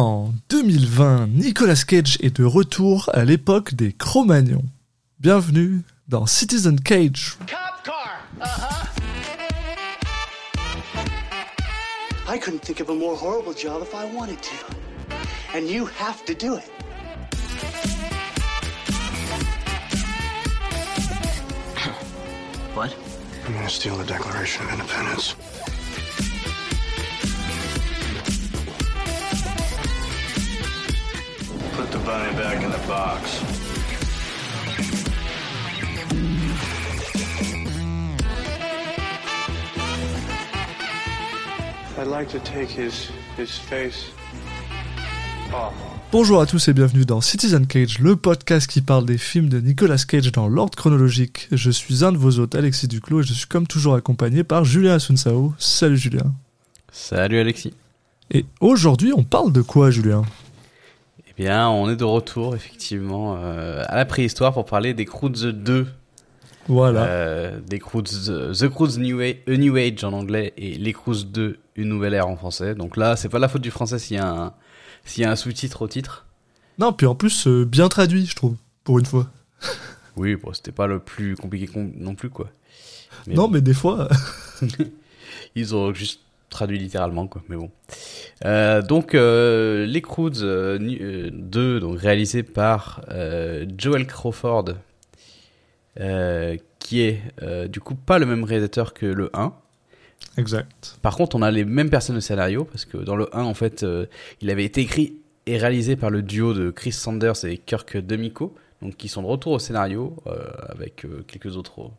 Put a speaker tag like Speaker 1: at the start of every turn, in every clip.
Speaker 1: En 2020, Nicolas Cage est de retour à l'époque des Cro-Magnons. Bienvenue dans Citizen Cage.
Speaker 2: Cop car. Uh-huh. I couldn't think of a more horrible job if I wanted to. And you have to do it.
Speaker 3: What?
Speaker 4: I'm gonna steal the Declaration of Independence? Bunny back in the box. I'd like to take his his face off.
Speaker 1: Bonjour à tous et bienvenue dans Citizen Cage, le podcast qui parle des films de Nicolas Cage dans l'ordre chronologique. Je suis un de vos hôtes, Alexis Duclos, et je suis comme toujours accompagné par Julien Asunsao. Salut Julien.
Speaker 5: Salut Alexis.
Speaker 1: Et aujourd'hui, on parle de quoi, Julien?
Speaker 5: Bien, on est de retour effectivement euh, à la préhistoire pour parler des Croods 2.
Speaker 1: Voilà.
Speaker 5: Euh, des Croods, The Croods New Age, A New Age en anglais et Les Croods 2, Une Nouvelle Ère en français. Donc là, c'est pas la faute du français s'il y a un, s'il y a un sous-titre au titre.
Speaker 1: Non, puis en plus, euh, bien traduit, je trouve, pour une fois.
Speaker 5: Oui, bon, c'était pas le plus compliqué non plus, quoi. Mais
Speaker 1: non,
Speaker 5: bon,
Speaker 1: mais des fois...
Speaker 5: Ils ont juste traduit littéralement, quoi. Mais bon. Euh, donc, euh, Les Croods euh, nu- euh, 2, donc réalisé par Joel Crawford, qui est du coup pas le même réalisateur que le 1.
Speaker 1: exact.
Speaker 5: Par contre, on a les mêmes personnes au scénario, parce que dans le 1, en fait, il avait été écrit et réalisé par le duo de Chris Sanders et Kirk Demico, donc qui sont de retour au scénario, avec quelques autres,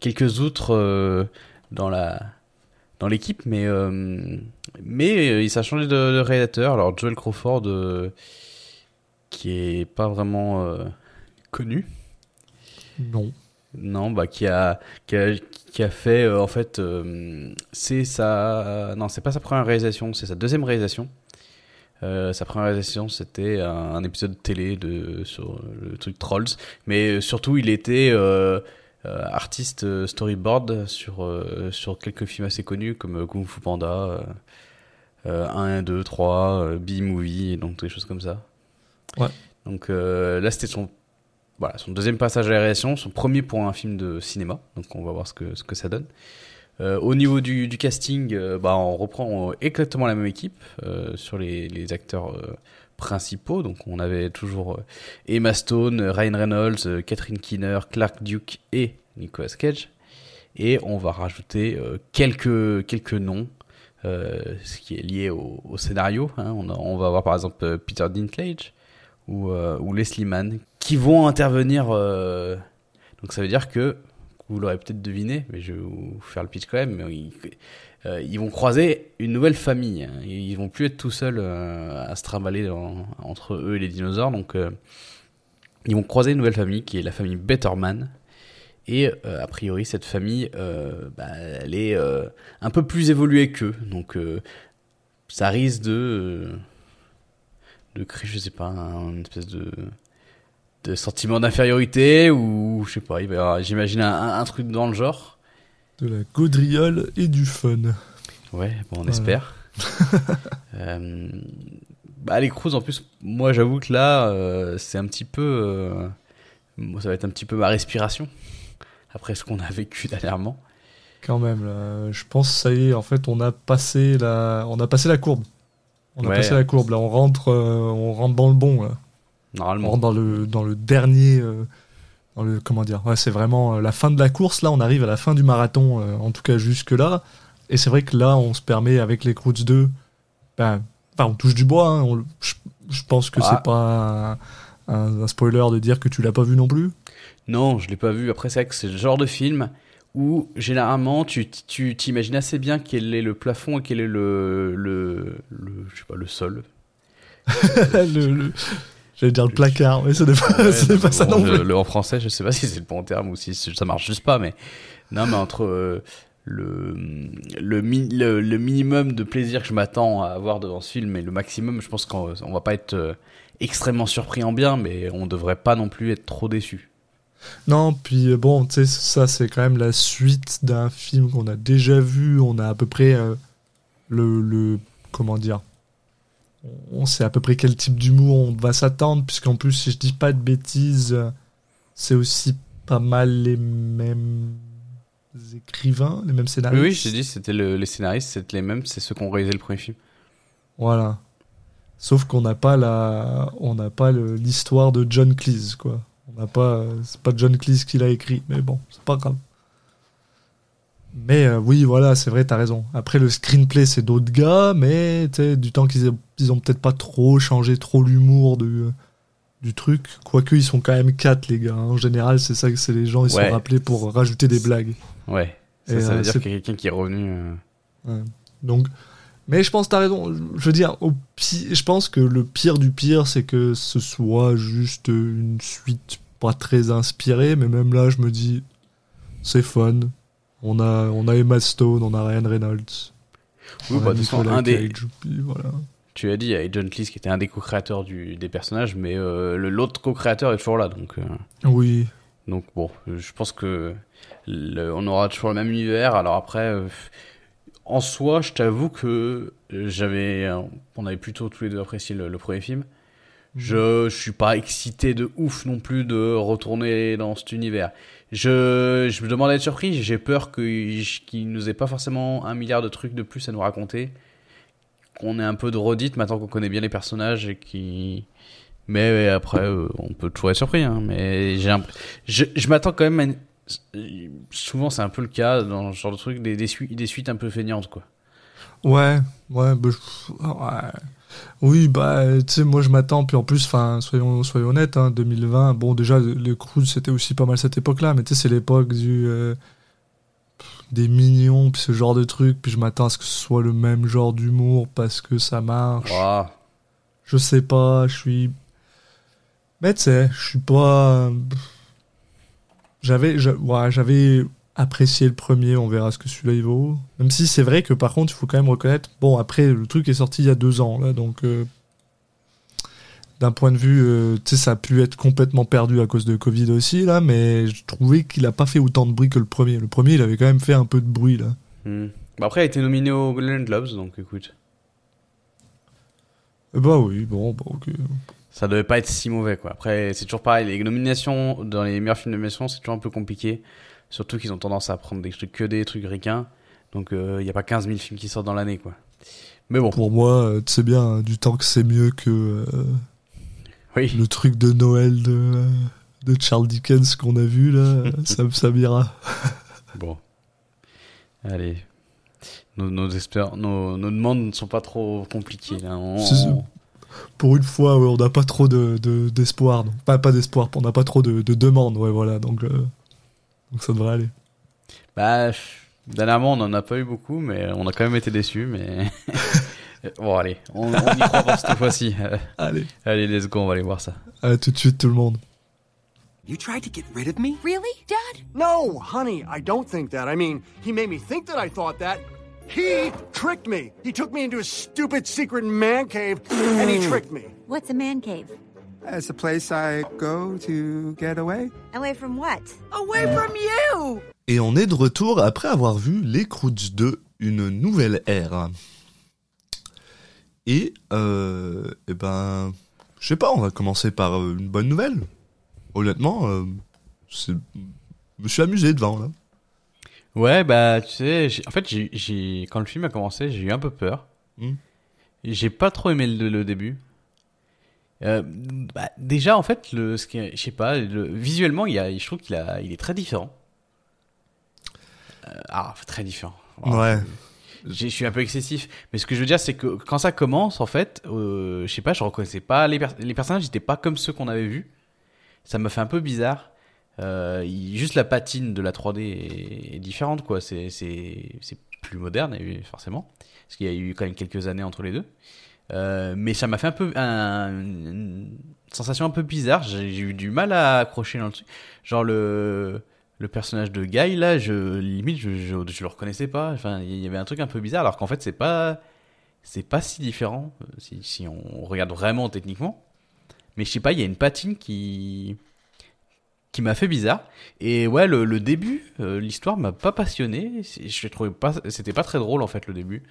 Speaker 5: quelques autres dans la dans l'équipe, mais euh, mais euh, il s'est changé de, de réalisateur. Alors Joel Crawford, euh, qui est pas vraiment connu,
Speaker 1: Non.
Speaker 5: non, bah qui a qui a, qui a fait euh, en fait euh, c'est sa non c'est pas sa première réalisation c'est sa deuxième réalisation. Euh, sa première réalisation c'était un, un épisode de télé de sur le truc Trolls, mais surtout il était artiste euh, storyboard sur euh, sur quelques films assez connus comme euh, Kung Fu Panda, euh, euh, 1, 2, 3, euh, B-Movie, donc des choses comme ça.
Speaker 1: Ouais.
Speaker 5: Donc euh, là c'était son voilà, son deuxième passage à la réalisation, son premier pour un film de cinéma, donc on va voir ce que, ce que ça donne. Euh, au niveau du, du casting, euh, bah, on reprend euh, exactement la même équipe euh, sur les, les acteurs euh, principaux. Donc on avait toujours euh, Emma Stone, Ryan Reynolds, euh, Catherine Keener, Clark Duke et Nicolas Cage. Et on va rajouter euh, quelques, quelques noms, euh, ce qui est lié au, scénario. hein. On, va avoir par exemple euh, Peter Dinklage ou, euh, Leslie Mann qui vont intervenir. euh, donc ça veut dire que, vous l'aurez peut-être deviné, mais je vais vous faire le pitch quand même, mais euh, ils vont croiser une nouvelle famille. Ils vont plus être tout seuls euh, à se trimballer entre eux et les dinosaures. Donc euh, ils vont croiser une nouvelle famille qui est la famille Betterman. Et a priori, cette famille, bah, elle est un peu plus évoluée qu'eux. Donc ça risque de... de créer, je sais pas, un- une espèce de de sentiment d'infériorité ou je sais pas, j'imagine un truc dans le genre.
Speaker 1: De la gaudriole et du fun.
Speaker 5: Ouais, bon, on
Speaker 1: Voilà.
Speaker 5: espère. euh, bah, les Cruz, en plus, moi j'avoue que là, euh, c'est un petit peu. euh, ça va être un petit peu ma respiration après ce qu'on a vécu dernièrement.
Speaker 1: Quand même, là, je pense ça y est, en fait, on a passé la, on a passé la courbe. On a
Speaker 5: Ouais.
Speaker 1: passé la courbe, là, on rentre, euh, on rentre dans le bon, là. On
Speaker 5: Normalement.
Speaker 1: rentre dans le, dans le dernier, le, comment dire, ouais, c'est vraiment euh, la fin de la course, là, on arrive à la fin du marathon, euh, en tout cas jusque-là. Et c'est vrai que là, on se permet, avec les Croods 2, ben, on touche du bois, hein, on je, je pense que
Speaker 5: Ah.
Speaker 1: c'est pas un, un- un spoiler de dire que tu l'as pas vu non plus.
Speaker 5: Non, je l'ai pas vu. Après, c'est vrai que c'est le genre de film où généralement tu tu t'imagines assez bien quel est le plafond et quel est le le, le je sais pas le sol.
Speaker 1: le, le- J'allais dire le placard, mais ce n'est pas,
Speaker 5: Ouais,
Speaker 1: ce n'est pas ça non plus.
Speaker 5: le- en français, je sais pas si c'est le bon terme ou si ça marche juste pas, mais non, mais entre euh, le le, mi- le le minimum de plaisir que je m'attends à avoir devant ce film et le maximum, je pense qu'on on va pas être euh, extrêmement surpris en bien, mais on devrait pas non plus être trop déçu.
Speaker 1: Non, puis euh, bon, tu sais, ça c'est quand même la suite d'un film qu'on a déjà vu. On a à peu près euh, le, le. Comment dire on sait à peu près quel type d'humour on va s'attendre, puisqu'en plus, si je dis pas de bêtises, c'est aussi pas mal les mêmes écrivains, les mêmes
Speaker 5: Oui,
Speaker 1: scénaristes.
Speaker 5: oui, je t'ai dit, c'était le- les scénaristes, c'était les mêmes, c'est ceux qui ont réalisé le premier film.
Speaker 1: Voilà. Sauf qu'on n'a pas la, on n'a pas l'histoire de John Cleese, quoi. On n'a pas, c'est pas John Cleese qui l'a écrit, mais bon, c'est pas grave. Mais euh, oui, voilà, c'est vrai, t'as raison. Après, le screenplay, c'est d'autres gars, mais tu sais, du temps qu'ils aient- ils ont peut-être pas trop changé trop l'humour de, du truc. Quoique, ils sont quand même quatre, les gars. En général, c'est ça que c'est les gens, ils
Speaker 5: Ouais.
Speaker 1: sont rappelés pour rajouter des blagues.
Speaker 5: Ouais. Ça,
Speaker 1: Et,
Speaker 5: ça veut
Speaker 1: euh,
Speaker 5: dire qu'il y a quelqu'un qui est revenu. euh,
Speaker 1: Ouais. Donc, mais je pense que t'as raison. Je veux dire, au pi- je pense que le pire du pire, c'est que ce soit juste une suite pas très inspirée. Mais même là, je me dis, c'est fun. On a, on a Emma Stone, on a Ryan Reynolds.
Speaker 5: Oui,
Speaker 1: on
Speaker 5: bah,
Speaker 1: a
Speaker 5: de un des,
Speaker 1: Cage, puis voilà.
Speaker 5: Tu as dit, il y avait John Cleese qui était un des co-créateurs du- des personnages, mais euh, l'autre co-créateur est toujours là, donc. euh,
Speaker 1: Oui.
Speaker 5: Donc bon, je pense que le- on aura toujours le même univers. Alors après, euh, en soi, je t'avoue que j'avais, on avait plutôt tous les deux apprécié le, le premier film. Je, je suis pas excité de ouf non plus de retourner dans cet univers. Je, je me demande à être surpris. J'ai peur qu'il nous ait pas forcément un milliard de trucs de plus à nous raconter. Qu'on ait un peu de redite maintenant qu'on connaît bien les personnages et qui. Mais après, euh, on peut toujours être surpris. Hein, mais j'ai, l'imp- je, m'attends quand même à une- Souvent, c'est un peu le cas dans ce genre de truc, des, suites, des suites un peu feignantes, quoi.
Speaker 1: Ouais, ouais, bah, ouais. Oui, bah, tu sais, moi je m'attends, puis en plus, enfin, soyons, soyons honnêtes, hein, 2020, bon, déjà, le cruise, c'était aussi pas mal cette époque-là, mais tu sais, c'est l'époque du. euh, des mignons, puis ce genre de truc, puis je m'attends à ce que ce soit le même genre d'humour parce que ça marche. Je sais pas, je suis. Mais tu sais, je suis pas. J'avais, j'a- ouais, j'avais apprécié le premier, on verra ce que celui-là il vaut. Même si c'est vrai que par contre, il faut quand même reconnaître. Bon, après, le truc est sorti il y a deux ans, là, donc. euh, D'un point de vue, euh, tu sais, ça a pu être complètement perdu à cause de Covid aussi, là, mais je trouvais qu'il a pas fait autant de bruit que le premier. Le premier, il avait quand même fait un peu de bruit, là.
Speaker 5: Hmm. Bah après, il a été nominé aux Golden Globes, donc écoute.
Speaker 1: Eh bah oui, bon, bon, ok.
Speaker 5: Ça devait pas être si mauvais, quoi. Après, c'est toujours pareil. Les nominations dans les meilleurs films d'animation, c'est toujours un peu compliqué. Surtout qu'ils ont tendance à prendre des trucs, que des trucs ricains. Donc, il n'y a pas 15 000 films qui sortent dans l'année, quoi. Mais bon,
Speaker 1: Pour moi, euh, tu sais bien, hein, du temps que c'est mieux que. euh,
Speaker 5: oui.
Speaker 1: le truc de Noël de, de Charles Dickens qu'on a vu là, ça, ça m'ira.
Speaker 5: Bon. Allez. Nos, nos, espér- nos, nos demandes ne sont pas trop compliquées, là. On-.
Speaker 1: Pour une fois, ouais, on n'a pas trop de, de- d'espoir. donc. Pas, pas d'espoir, on n'a pas trop de, de demandes, ouais, voilà. Donc, euh, donc ça devrait aller.
Speaker 5: Bah, dernièrement, on n'en a pas eu beaucoup, mais on a quand même été déçus, mais... bon, allez, on, on y croit pour cette fois-ci. Euh,
Speaker 1: Allez,
Speaker 5: allez, let's go, on va aller voir ça.
Speaker 1: à tout de suite tout le monde.
Speaker 3: You tried to get rid of me?
Speaker 6: Really, Dad?
Speaker 2: No, honey, I don't think that. I mean, he made me think that I thought that. He tricked me. He took me into a stupid secret man cave and he tricked me.
Speaker 6: What's a man cave?
Speaker 3: It's a place I go to get away.
Speaker 6: Away from what? Away from you!
Speaker 1: Et on est de retour après avoir vu Les Croods 2, une nouvelle ère. Et, euh, eh ben, je sais pas, on va commencer par euh, une bonne nouvelle. Honnêtement, euh, je me suis amusé devant, là.
Speaker 5: Ouais, bah, tu sais, en fait, quand le film a commencé, j'ai eu un peu peur.
Speaker 1: Hmm.
Speaker 5: J'ai pas trop aimé le, le début. Euh, bah, déjà, en fait, le, ce qui je sais pas, le- visuellement, il y a, je trouve qu'il a, il est très différent. Euh, ah, très différent. Voilà.
Speaker 1: Ouais.
Speaker 5: Je suis un peu excessif, mais ce que je veux dire, c'est que quand ça commence, en fait, euh, je sais pas, je reconnaissais pas les, per- les personnages, n'étaient pas comme ceux qu'on avait vus. Ça m'a fait un peu bizarre. Euh, juste la patine de la 3D est, différente, quoi. C'est plus moderne, forcément, parce qu'il y a eu quand même quelques années entre les deux. Euh, mais ça m'a fait un peu un- une sensation un peu bizarre. J'ai eu du mal à accrocher dans le truc. Genre le le personnage de Guy là, je limite je, je, je le reconnaissais pas. Enfin, il y avait un truc un peu bizarre, alors qu'en fait c'est pas c'est pas si différent euh, si, si on regarde vraiment techniquement. Mais je sais pas, il y a une patine qui qui m'a fait bizarre. Et ouais, le, le début, euh, l'histoire m'a pas passionné. Je trouvais pas, c'était pas très drôle en fait le début.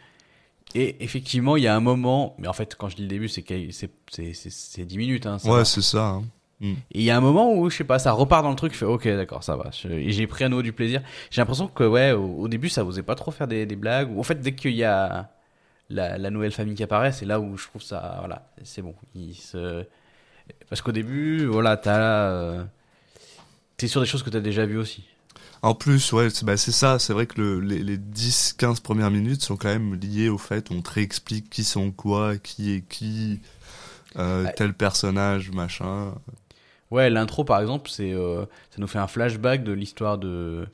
Speaker 5: Et effectivement, il y a un moment, mais en fait, quand je dis le début, c'est c'est c'est c'est- c'est 10 minutes. Hein, ça.
Speaker 1: Ouais, c'est ça. hein.
Speaker 5: Et il y a un moment où, je sais pas, ça repart dans le truc, je fais ok, d'accord, ça va. Je- et j'ai pris à nouveau du plaisir. J'ai l'impression que, ouais, au, au début, ça osait pas trop faire des, des blagues. Ou en fait, dès qu'il y a la, la nouvelle famille qui apparaît, c'est là où je trouve ça, voilà, c'est bon. Il se... Parce qu'au début, voilà, t'as. euh, T'es sur des choses que t'as déjà vues aussi.
Speaker 1: En plus, ouais, c'est bah, ça. C'est vrai que le- les, les 10-15 premières minutes sont quand même liées au fait on te réexplique qui sont quoi, qui est qui, euh,
Speaker 5: Ouais.
Speaker 1: tel personnage, machin.
Speaker 5: Ouais, l'intro, par exemple, c'est, euh, ça nous fait un flashback de l'histoire de,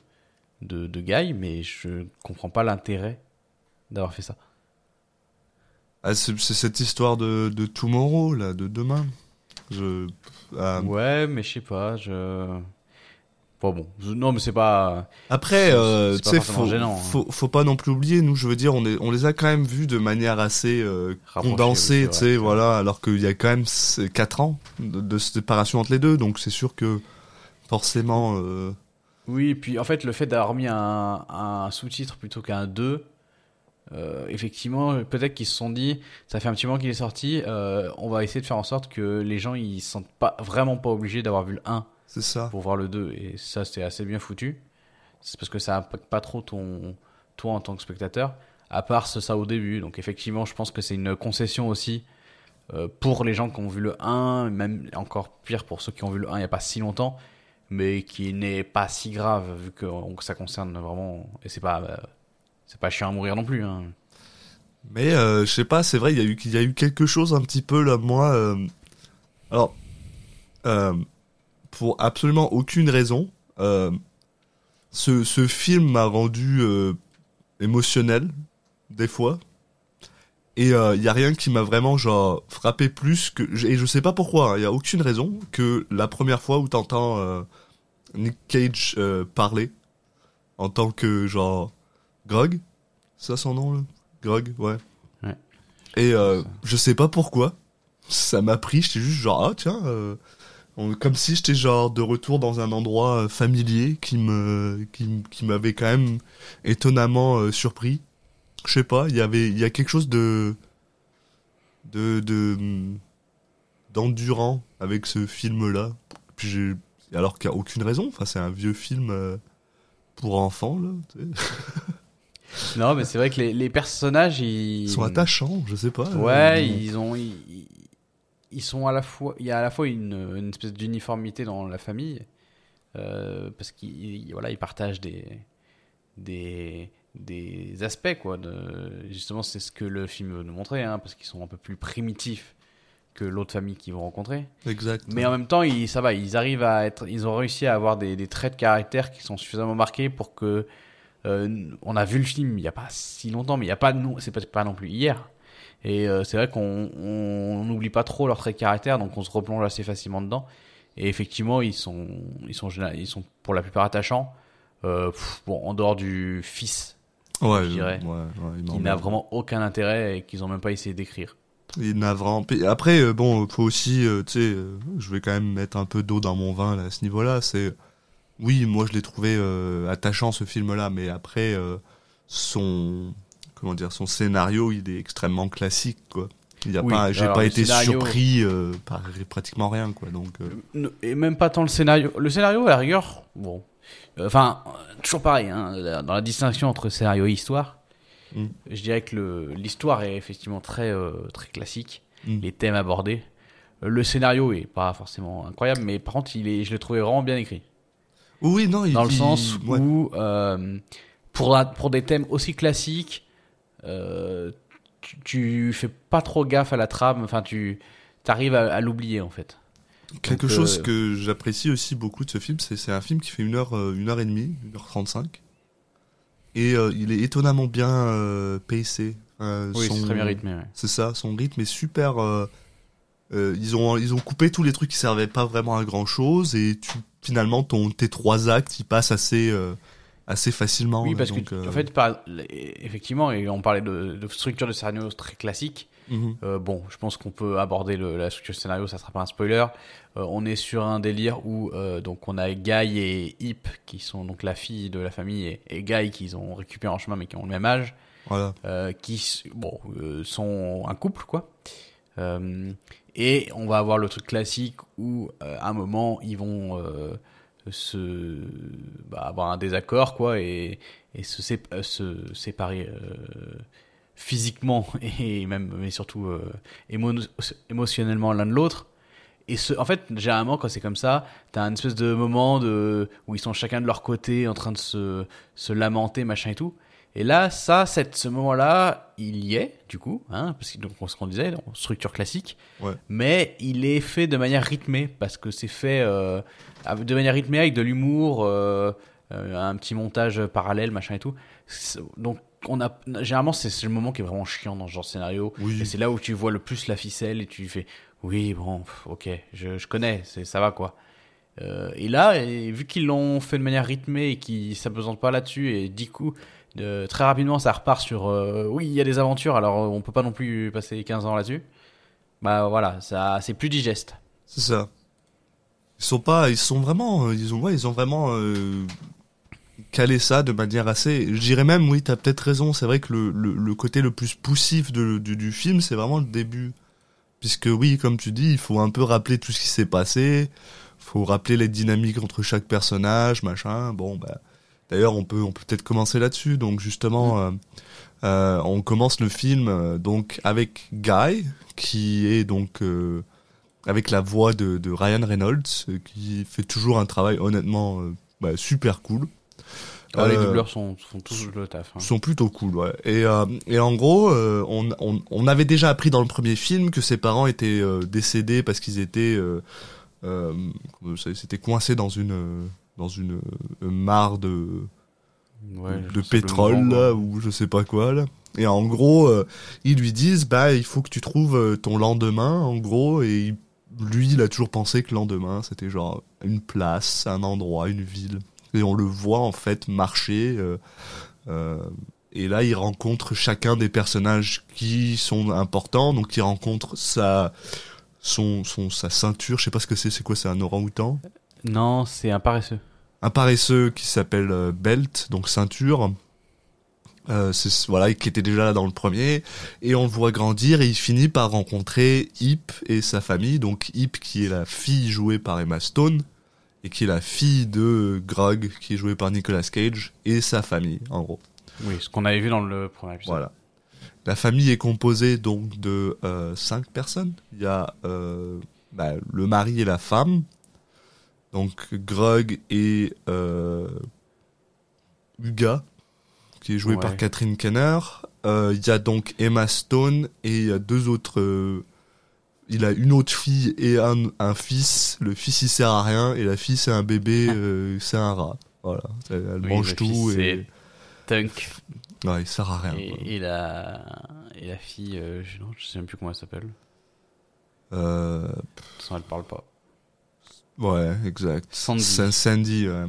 Speaker 5: de, de Guy, mais je comprends pas l'intérêt d'avoir fait ça.
Speaker 1: Ah, c'est cette histoire de, de Tomorrow, là, de demain. Je, ah,
Speaker 5: Ouais, mais je sais pas, je. Bon, Non, mais c'est pas.
Speaker 1: Après, euh, tu
Speaker 5: pas
Speaker 1: sais,
Speaker 5: forcément
Speaker 1: faut,
Speaker 5: gênant, hein.
Speaker 1: faut, faut pas non plus oublier, nous, je veux dire, on, est, on les a quand même vus de manière assez euh, condensée, tu sais, voilà, alors qu'il y a quand même 4 ans de, de séparation entre les deux, donc c'est sûr que forcément. euh,
Speaker 5: Oui, et puis en fait, le fait d'avoir mis un, un sous-titre plutôt qu'un 2, euh, effectivement, peut-être qu'ils se sont dit, ça fait un petit moment qu'il est sorti, euh, on va essayer de faire en sorte que les gens ils se sentent pas, vraiment pas obligés d'avoir vu le 1
Speaker 1: c'est ça.
Speaker 5: pour voir le 2. Et ça, c'est assez bien foutu. C'est parce que ça impacte pas trop ton, toi en tant que spectateur, à part ce, ça au début. Donc effectivement, je pense que c'est une concession aussi euh, pour les gens qui ont vu le 1, même encore pire pour ceux qui ont vu le 1 il n'y a pas si longtemps, mais qui n'est pas si grave vu que, ça concerne vraiment. Et c'est pas, euh, c'est pas chiant à mourir non plus. Hein.
Speaker 1: Mais euh, je sais pas, c'est vrai, il y, a eu- y a eu quelque chose un petit peu là, moi. euh, alors, pour absolument aucune raison, euh, ce, ce film m'a rendu euh, émotionnel, des fois. Et il y a rien qui m'a vraiment genre frappé plus que et je sais pas pourquoi il y a aucune raison que la première fois où t'entends euh, Nick Cage euh, parler en tant que genre Grog c'est ça son nom là? Grog ouais
Speaker 5: Ouais.
Speaker 1: et euh, je sais pas pourquoi ça m'a pris j'étais juste genre ah tiens euh, comme si j'étais genre de retour dans un endroit euh, familier qui me qui, qui m'avait quand même étonnamment euh, surpris je sais pas, il y avait, il y a quelque chose de, de, de, hum, d'endurant avec ce film-là. Puis j'ai, alors qu'il y a aucune raison. Enfin, c'est un vieux film euh, pour enfants là.
Speaker 5: Non, mais c'est vrai que les, les personnages, ils,
Speaker 1: Ils sont attachants, je sais pas.
Speaker 5: Ouais,
Speaker 1: euh,
Speaker 5: ils ont, ils, ils sont à la fois, il y a à la fois une, une espèce d'uniformité dans la famille, euh, parce qu'ils, voilà, ils partagent des, des, des aspects quoi. De, justement, c'est ce que le film veut nous montrer, hein, parce qu'ils sont un peu plus primitifs que l'autre famille qu'ils vont rencontrer.
Speaker 1: Exact.
Speaker 5: Mais en même temps, ils, ça va, ils arrivent à être, ils ont réussi à avoir des, des traits de caractère qui sont suffisamment marqués pour que, euh, on a vu le film il y a pas si longtemps, mais il y a pas, non, c'est pas, pas non plus hier. Et euh, c'est vrai qu'on on on n'oublie pas trop leurs traits de caractère, donc on se replonge assez facilement dedans. Et effectivement, ils sont, ils sont, ils sont pour la plupart attachants. Euh, pff, bon, en dehors du fils,
Speaker 1: ouais,
Speaker 5: je dirais,
Speaker 1: ouais,
Speaker 5: qui n'a vraiment aucun intérêt et qu'ils ont même pas essayé d'écrire.
Speaker 1: Il navrant. Puis Après, euh, bon, faut aussi, euh, tu sais, je vais quand même mettre un peu d'eau dans mon vin là, à ce niveau-là. C'est, oui, moi je l'ai trouvé attachant ce film-là, mais après, son, comment dire, son scénario, il est extrêmement classique, quoi. Il y a
Speaker 5: Oui,
Speaker 1: pas, j'ai pas été
Speaker 5: scénario-
Speaker 1: surpris euh, par pratiquement rien, quoi. Donc, euh,
Speaker 5: Ne- Et même pas tant le scénario. Le scénario, à la rigueur, bon. Euh, Enfin, euh, toujours pareil, hein, dans la distinction entre scénario et histoire,
Speaker 1: Mm.
Speaker 5: je dirais que le- l'histoire est effectivement très, euh, très classique.
Speaker 1: Mm.
Speaker 5: Les thèmes abordés. Euh, Le scénario est pas forcément incroyable, mais par contre, il est, je l'ai trouvé vraiment bien écrit.
Speaker 1: oui, non, il
Speaker 5: Dans le
Speaker 1: il-
Speaker 5: sens
Speaker 1: ouais.
Speaker 5: où, euh, pour, la- pour des thèmes aussi classiques, euh, tu, tu fais pas trop gaffe à la trame, enfin, tu arrives à, à l'oublier en fait.
Speaker 1: Quelque
Speaker 5: Donc,
Speaker 1: chose
Speaker 5: euh,
Speaker 1: que j'apprécie aussi beaucoup de ce film, c'est c'est un film qui fait une heure, euh, une heure et demie, une heure trente-cinq. Et euh, il est étonnamment bien pacé.
Speaker 5: Oui,
Speaker 1: son-
Speaker 5: c'est très bien rythmé. ouais.
Speaker 1: C'est ça, son rythme est super. ils, ont, ils ont coupé tous les trucs qui servaient pas vraiment à grand chose et tu, finalement ton, tes trois actes ils passent assez, assez facilement.
Speaker 5: Oui,
Speaker 1: là,
Speaker 5: parce
Speaker 1: donc,
Speaker 5: que,
Speaker 1: euh,
Speaker 5: en fait, par- effectivement, et on parlait de, de structure de scénario très classique.
Speaker 1: mhm.
Speaker 5: Euh, bon, je pense qu'on peut aborder le- la structure de scénario, ça sera pas un spoiler. Euh, on est sur un délire où euh, donc on a Guy et Hip qui sont donc la fille de la famille et, et Guy qu'ils ont récupéré en chemin mais qui ont le même âge.
Speaker 1: Voilà.
Speaker 5: euh, qui bon euh, sont un couple quoi. Euh, et on va avoir le truc classique où euh, à un moment ils vont euh, se bah, avoir un désaccord quoi et, se, euh, se séparer euh, physiquement et même mais surtout euh, émo- émotionnellement l'un de l'autre. Et ce, en fait, généralement, quand c'est comme ça, t'as un espèce de moment de, où ils sont chacun de leur côté en train de se, se lamenter, machin et tout. Et là, ça, cette, ce moment-là, il y est, du coup, hein, parce que donc, ce qu'on disait, structure classique.
Speaker 1: Ouais.
Speaker 5: Mais il est fait de manière rythmée, parce que c'est fait euh, de manière rythmée avec de l'humour, euh, euh, un petit montage parallèle, machin et tout. Donc, on a, généralement, c'est le moment qui est vraiment chiant dans ce genre de scénario.
Speaker 1: Oui.
Speaker 5: Et c'est là où tu vois le plus la ficelle et tu fais, oui, bon, pff, ok, je, je connais, ça va quoi. Euh, et là, et vu qu'ils l'ont fait de manière rythmée et qu'ils s'apesantent pas là-dessus, et du coup, très rapidement, ça repart sur euh, oui, il y a des aventures, alors on peut pas non plus passer 15 ans là-dessus. Bah voilà, ça, c'est plus digeste.
Speaker 1: C'est ça. Ils sont pas, ils sont vraiment, euh, ils ont, ouais, ils ont vraiment euh, calé ça de manière assez. Je dirais même, oui, t'as peut-être raison. C'est vrai que le, le, le côté le plus poussif de, du, du film, c'est vraiment le début, puisque oui, comme tu dis, il faut un peu rappeler tout ce qui s'est passé. Faut rappeler les dynamiques entre chaque personnage, machin. Bon, bah, d'ailleurs, on peut, on peut peut-être commencer là-dessus. Donc justement, euh, euh, on commence le film donc avec Guy, qui est donc euh, avec la voix de, de Ryan Reynolds, euh, qui fait toujours un travail honnêtement euh, bah, super cool.
Speaker 5: Ah, Les
Speaker 1: Euh,
Speaker 5: doubleurs sont, font tous le taf. hein.
Speaker 1: sont plutôt cool, ouais. Et, euh, et en gros, euh, on, on, on avait déjà appris dans le premier film que ses parents étaient euh, décédés parce qu'ils étaient, s'étaient coincés dans une dans une mare de
Speaker 5: Ouais,
Speaker 1: de pétrole là ou je sais pas quoi là. Et en gros, ils lui disent bah il faut que tu trouves ton lendemain en gros et il- lui il a toujours pensé que le lendemain c'était genre une place, un endroit, une ville. Et on le voit en fait marcher euh, euh, et là il rencontre chacun des personnages qui sont importants. Donc il rencontre sa son, son sa ceinture, je sais pas ce que c'est, c'est quoi, c'est un orang-outan?
Speaker 5: Non, c'est un paresseux.
Speaker 1: un paresseux qui s'appelle euh, Belt, donc ceinture. Euh, c'est voilà, qui était déjà là dans le premier, et on le voit grandir et il finit par rencontrer Hip et sa famille, donc Hip qui est la fille jouée par Emma Stone et qui est la fille de Grog qui est jouée par Nicolas Cage et sa famille en gros.
Speaker 5: Oui, ce qu'on avait vu dans le premier épisode.
Speaker 1: Voilà. La famille est composée donc de euh, cinq personnes. Il y a euh, bah, le mari et la femme, donc Grog et euh, Uga, qui est joué
Speaker 5: Ouais.
Speaker 1: par Catherine Kenner. Euh, Il y a donc Emma Stone et il y a deux autres. euh, il a une autre fille et un, un fils. Le fils il sert à rien et la fille c'est un bébé, c'est un rat. Voilà, elle, elle
Speaker 5: Oui,
Speaker 1: mange tout et
Speaker 5: Tunk.
Speaker 1: ouais, il sert à rien.
Speaker 5: Et, et la, et la fille, euh, je, non, je sais même plus comment elle s'appelle.
Speaker 1: Euh,
Speaker 5: De toute façon, elle parle pas.
Speaker 1: Ouais, exact.
Speaker 5: Sandy.
Speaker 1: Sa- Sandy, ouais.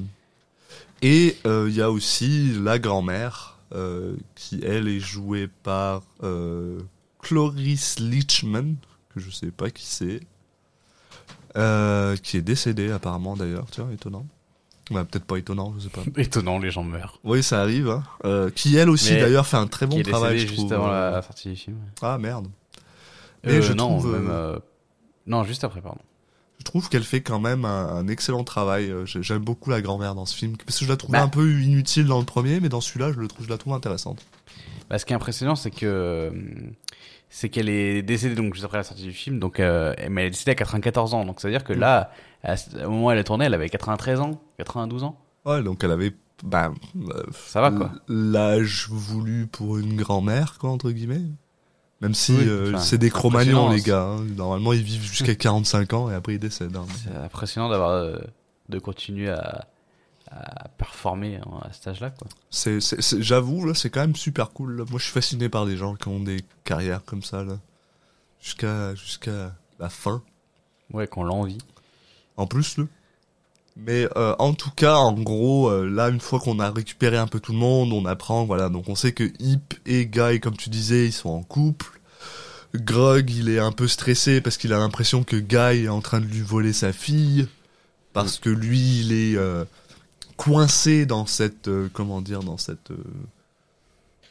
Speaker 1: Et euh, il y a aussi la grand-mère, euh, qui elle est jouée par euh, Cloris Leachman, que je sais pas qui c'est, euh, qui est décédée apparemment d'ailleurs, tiens, étonnant. Ouais, peut-être pas étonnant, je sais pas.
Speaker 5: Étonnant, les gens meurent.
Speaker 1: Oui, ça arrive. Hein. Euh, qui elle aussi d'ailleurs fait un très
Speaker 5: qui
Speaker 1: bon
Speaker 5: est
Speaker 1: travail, je
Speaker 5: juste
Speaker 1: trouve.
Speaker 5: avant
Speaker 1: euh.
Speaker 5: la sortie du film.
Speaker 1: Ah merde. Mais
Speaker 5: Euh,
Speaker 1: je
Speaker 5: non,
Speaker 1: trouve,
Speaker 5: même,
Speaker 1: euh,
Speaker 5: non, juste après, pardon.
Speaker 1: Je trouve qu'elle fait quand même un, un excellent travail. Euh, j'ai- J'aime beaucoup la grand-mère dans ce film parce que je la trouvais
Speaker 5: Bah.
Speaker 1: un peu inutile dans le premier, mais dans celui-là, je le trouve, je la trouve intéressante.
Speaker 5: Bah, ce qui est impressionnant, c'est que euh, c'est qu'elle est décédée donc juste après la sortie du film, donc euh, mais elle est décédée à 94 ans, donc ça veut dire que
Speaker 1: Mm.
Speaker 5: là, à au moment où elle a tourné, elle avait 93 ans, 92 ans.
Speaker 1: Ouais, donc elle avait, bah, euh,
Speaker 5: Ça va, quoi.
Speaker 1: L'âge voulu pour une grand-mère, quoi, entre guillemets. Même si
Speaker 5: Oui,
Speaker 1: euh, c'est des cro-magnons, les
Speaker 5: c'est-
Speaker 1: gars. hein. Normalement, ils vivent jusqu'à 45 ans et après ils décèdent. hein.
Speaker 5: C'est impressionnant d'avoir euh, de continuer à, à performer hein, à cet âge-là.
Speaker 1: C'est, j'avoue, là, c'est quand même super cool. là. Moi, je suis fasciné par des gens qui ont des carrières comme ça, là. Jusqu'à, jusqu'à la fin.
Speaker 5: Ouais, qu'on l'envie.
Speaker 1: En plus, là. Mais euh, en tout cas, en gros, euh, là, une fois qu'on a récupéré un peu tout le monde, on apprend, voilà. Donc, on sait que Hip et Guy, comme tu disais, ils sont en couple. Grog, il est un peu stressé parce qu'il a l'impression que Guy est en train de lui voler sa fille. Parce que lui, il est euh, coincé dans cette, comment dire, dans cette,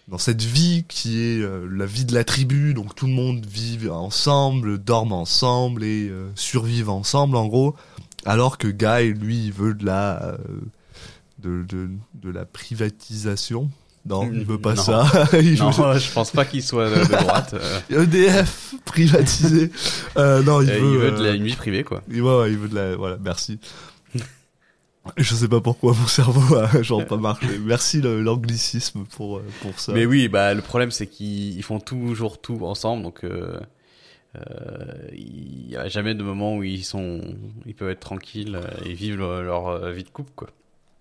Speaker 1: dans cette vie qui est la vie de la tribu, donc tout le monde vit ensemble, dorme ensemble et euh, ensemble en gros, alors que Guy lui il veut de la euh, de, de, de la privatisation. Non, il veut pas
Speaker 5: Non.
Speaker 1: ça. il
Speaker 5: Non,
Speaker 1: veut
Speaker 5: je pense pas qu'il soit de, de droite. euh,
Speaker 1: EDF privatisé. Euh, non, il veut,
Speaker 5: il veut de la, une vie privée, quoi.
Speaker 1: il- ouais, ouais, il veut de la. Voilà, merci. Je sais pas pourquoi mon cerveau a genre pas marché. Merci l'anglicisme pour pour ça.
Speaker 5: Mais oui, bah le problème c'est qu'ils ils font toujours tout ensemble, donc euh, il y a jamais de moment où ils sont, ils peuvent être tranquilles euh, et vivre leur, euh, vie de couple, quoi.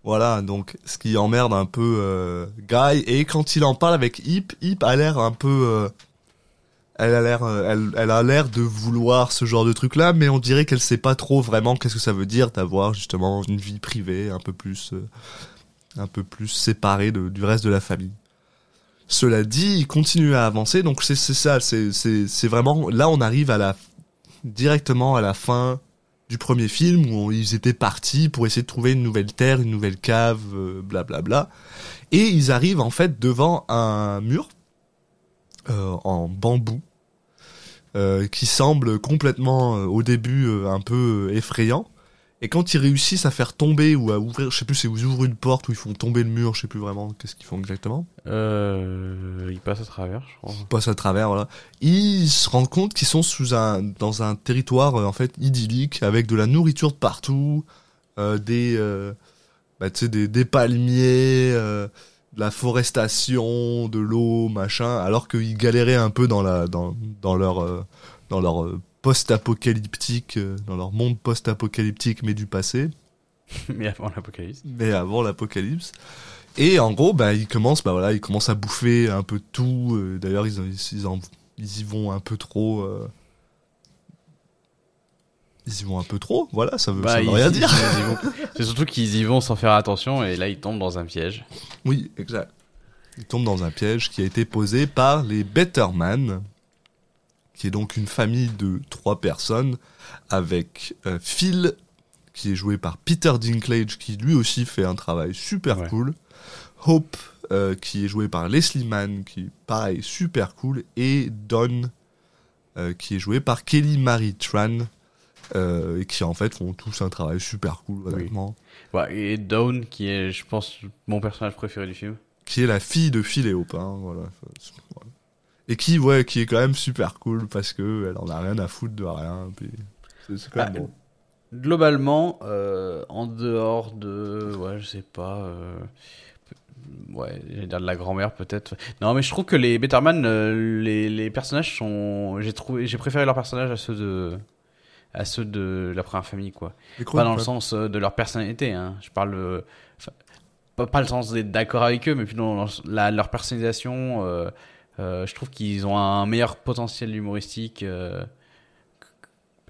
Speaker 1: Voilà, donc ce qui emmerde un peu euh, Guy et quand il en parle avec Hip, Hip a l'air un peu euh, elle a l'air euh, elle, a l'air de vouloir ce genre de truc là, mais on dirait qu'elle sait pas trop vraiment qu'est-ce que ça veut dire d'avoir justement une vie privée un peu plus euh, un peu plus séparée de- du reste de la famille. Cela dit, il continue à avancer, donc c'est ça, c'est vraiment là on arrive à la directement à la fin du premier film où ils étaient partis pour essayer de trouver une nouvelle terre, une nouvelle cave, euh, blablabla. Et ils arrivent en fait devant un mur euh, en bambou euh, qui semble complètement euh, au début euh, un peu euh, effrayant. Et quand ils réussissent à faire tomber ou à ouvrir, je sais plus, c'est ils ouvrent une porte ou ils font tomber le mur, je sais plus vraiment qu'est-ce qu'ils font exactement.
Speaker 5: Euh, il passe à travers, je crois.
Speaker 1: Ils passent à travers, voilà. Ils se rendent compte qu'ils sont sous un, dans un territoire euh, en fait idyllique avec de la nourriture de partout, euh, des, euh, bah, des, des palmiers, de la forestation, de l'eau, machin, alors qu'ils galéraient un peu dans la, dans, dans leur, dans leur post-apocalyptique, euh, dans leur monde post-apocalyptique mais du passé
Speaker 5: Mais avant l'apocalypse.
Speaker 1: mais avant l'apocalypse. Et en gros, bah, ils commencent, bah voilà, ils commencent à bouffer un peu tout. euh, D'ailleurs, ils, ils, ils en- ils y vont un peu trop. euh, Ils y vont un peu trop, voilà, ça veut, ça veut
Speaker 5: ils-
Speaker 1: rien dire.
Speaker 5: C'est surtout qu'ils y vont sans faire attention et là ils tombent dans un piège.
Speaker 1: Oui, exact. Ils tombent dans un piège qui a été posé par les Betterman, qui est donc une famille de trois personnes, avec euh, Phil, qui est joué par Peter Dinklage, qui lui aussi fait un travail super
Speaker 5: Ouais.
Speaker 1: cool. Hope, euh, qui est joué par Leslie Mann, qui pareil super cool, et Don, euh, qui est joué par Kelly Marie Tran, euh, et qui en fait font tous un travail super cool, honnêtement.
Speaker 5: Ouais, et Dawn qui est, je pense, mon personnage préféré du film.
Speaker 1: qui est la fille de Phil et Hope, hein, voilà. Enfin, voilà. Et qui, ouais, qui est quand même super cool parce que elle en a rien à foutre de rien. Puis c'est, quand même
Speaker 5: Ah,
Speaker 1: bon.
Speaker 5: Globalement, euh, en dehors de, ouais, je sais pas, euh, ouais, j'allais dire de la grand-mère peut-être. Non, mais je trouve que les Betterman, euh, les, les personnages sont, j'ai trouvé, j'ai préféré leurs personnages à ceux de, à ceux de la première famille, quoi. Pas dans le sens euh, de leur personnalité, hein. Je parle, pas, pas le sens d'être d'accord avec eux, mais plutôt dans la, leur personnalisation. euh, euh, je trouve qu'ils ont un meilleur potentiel humoristique. euh,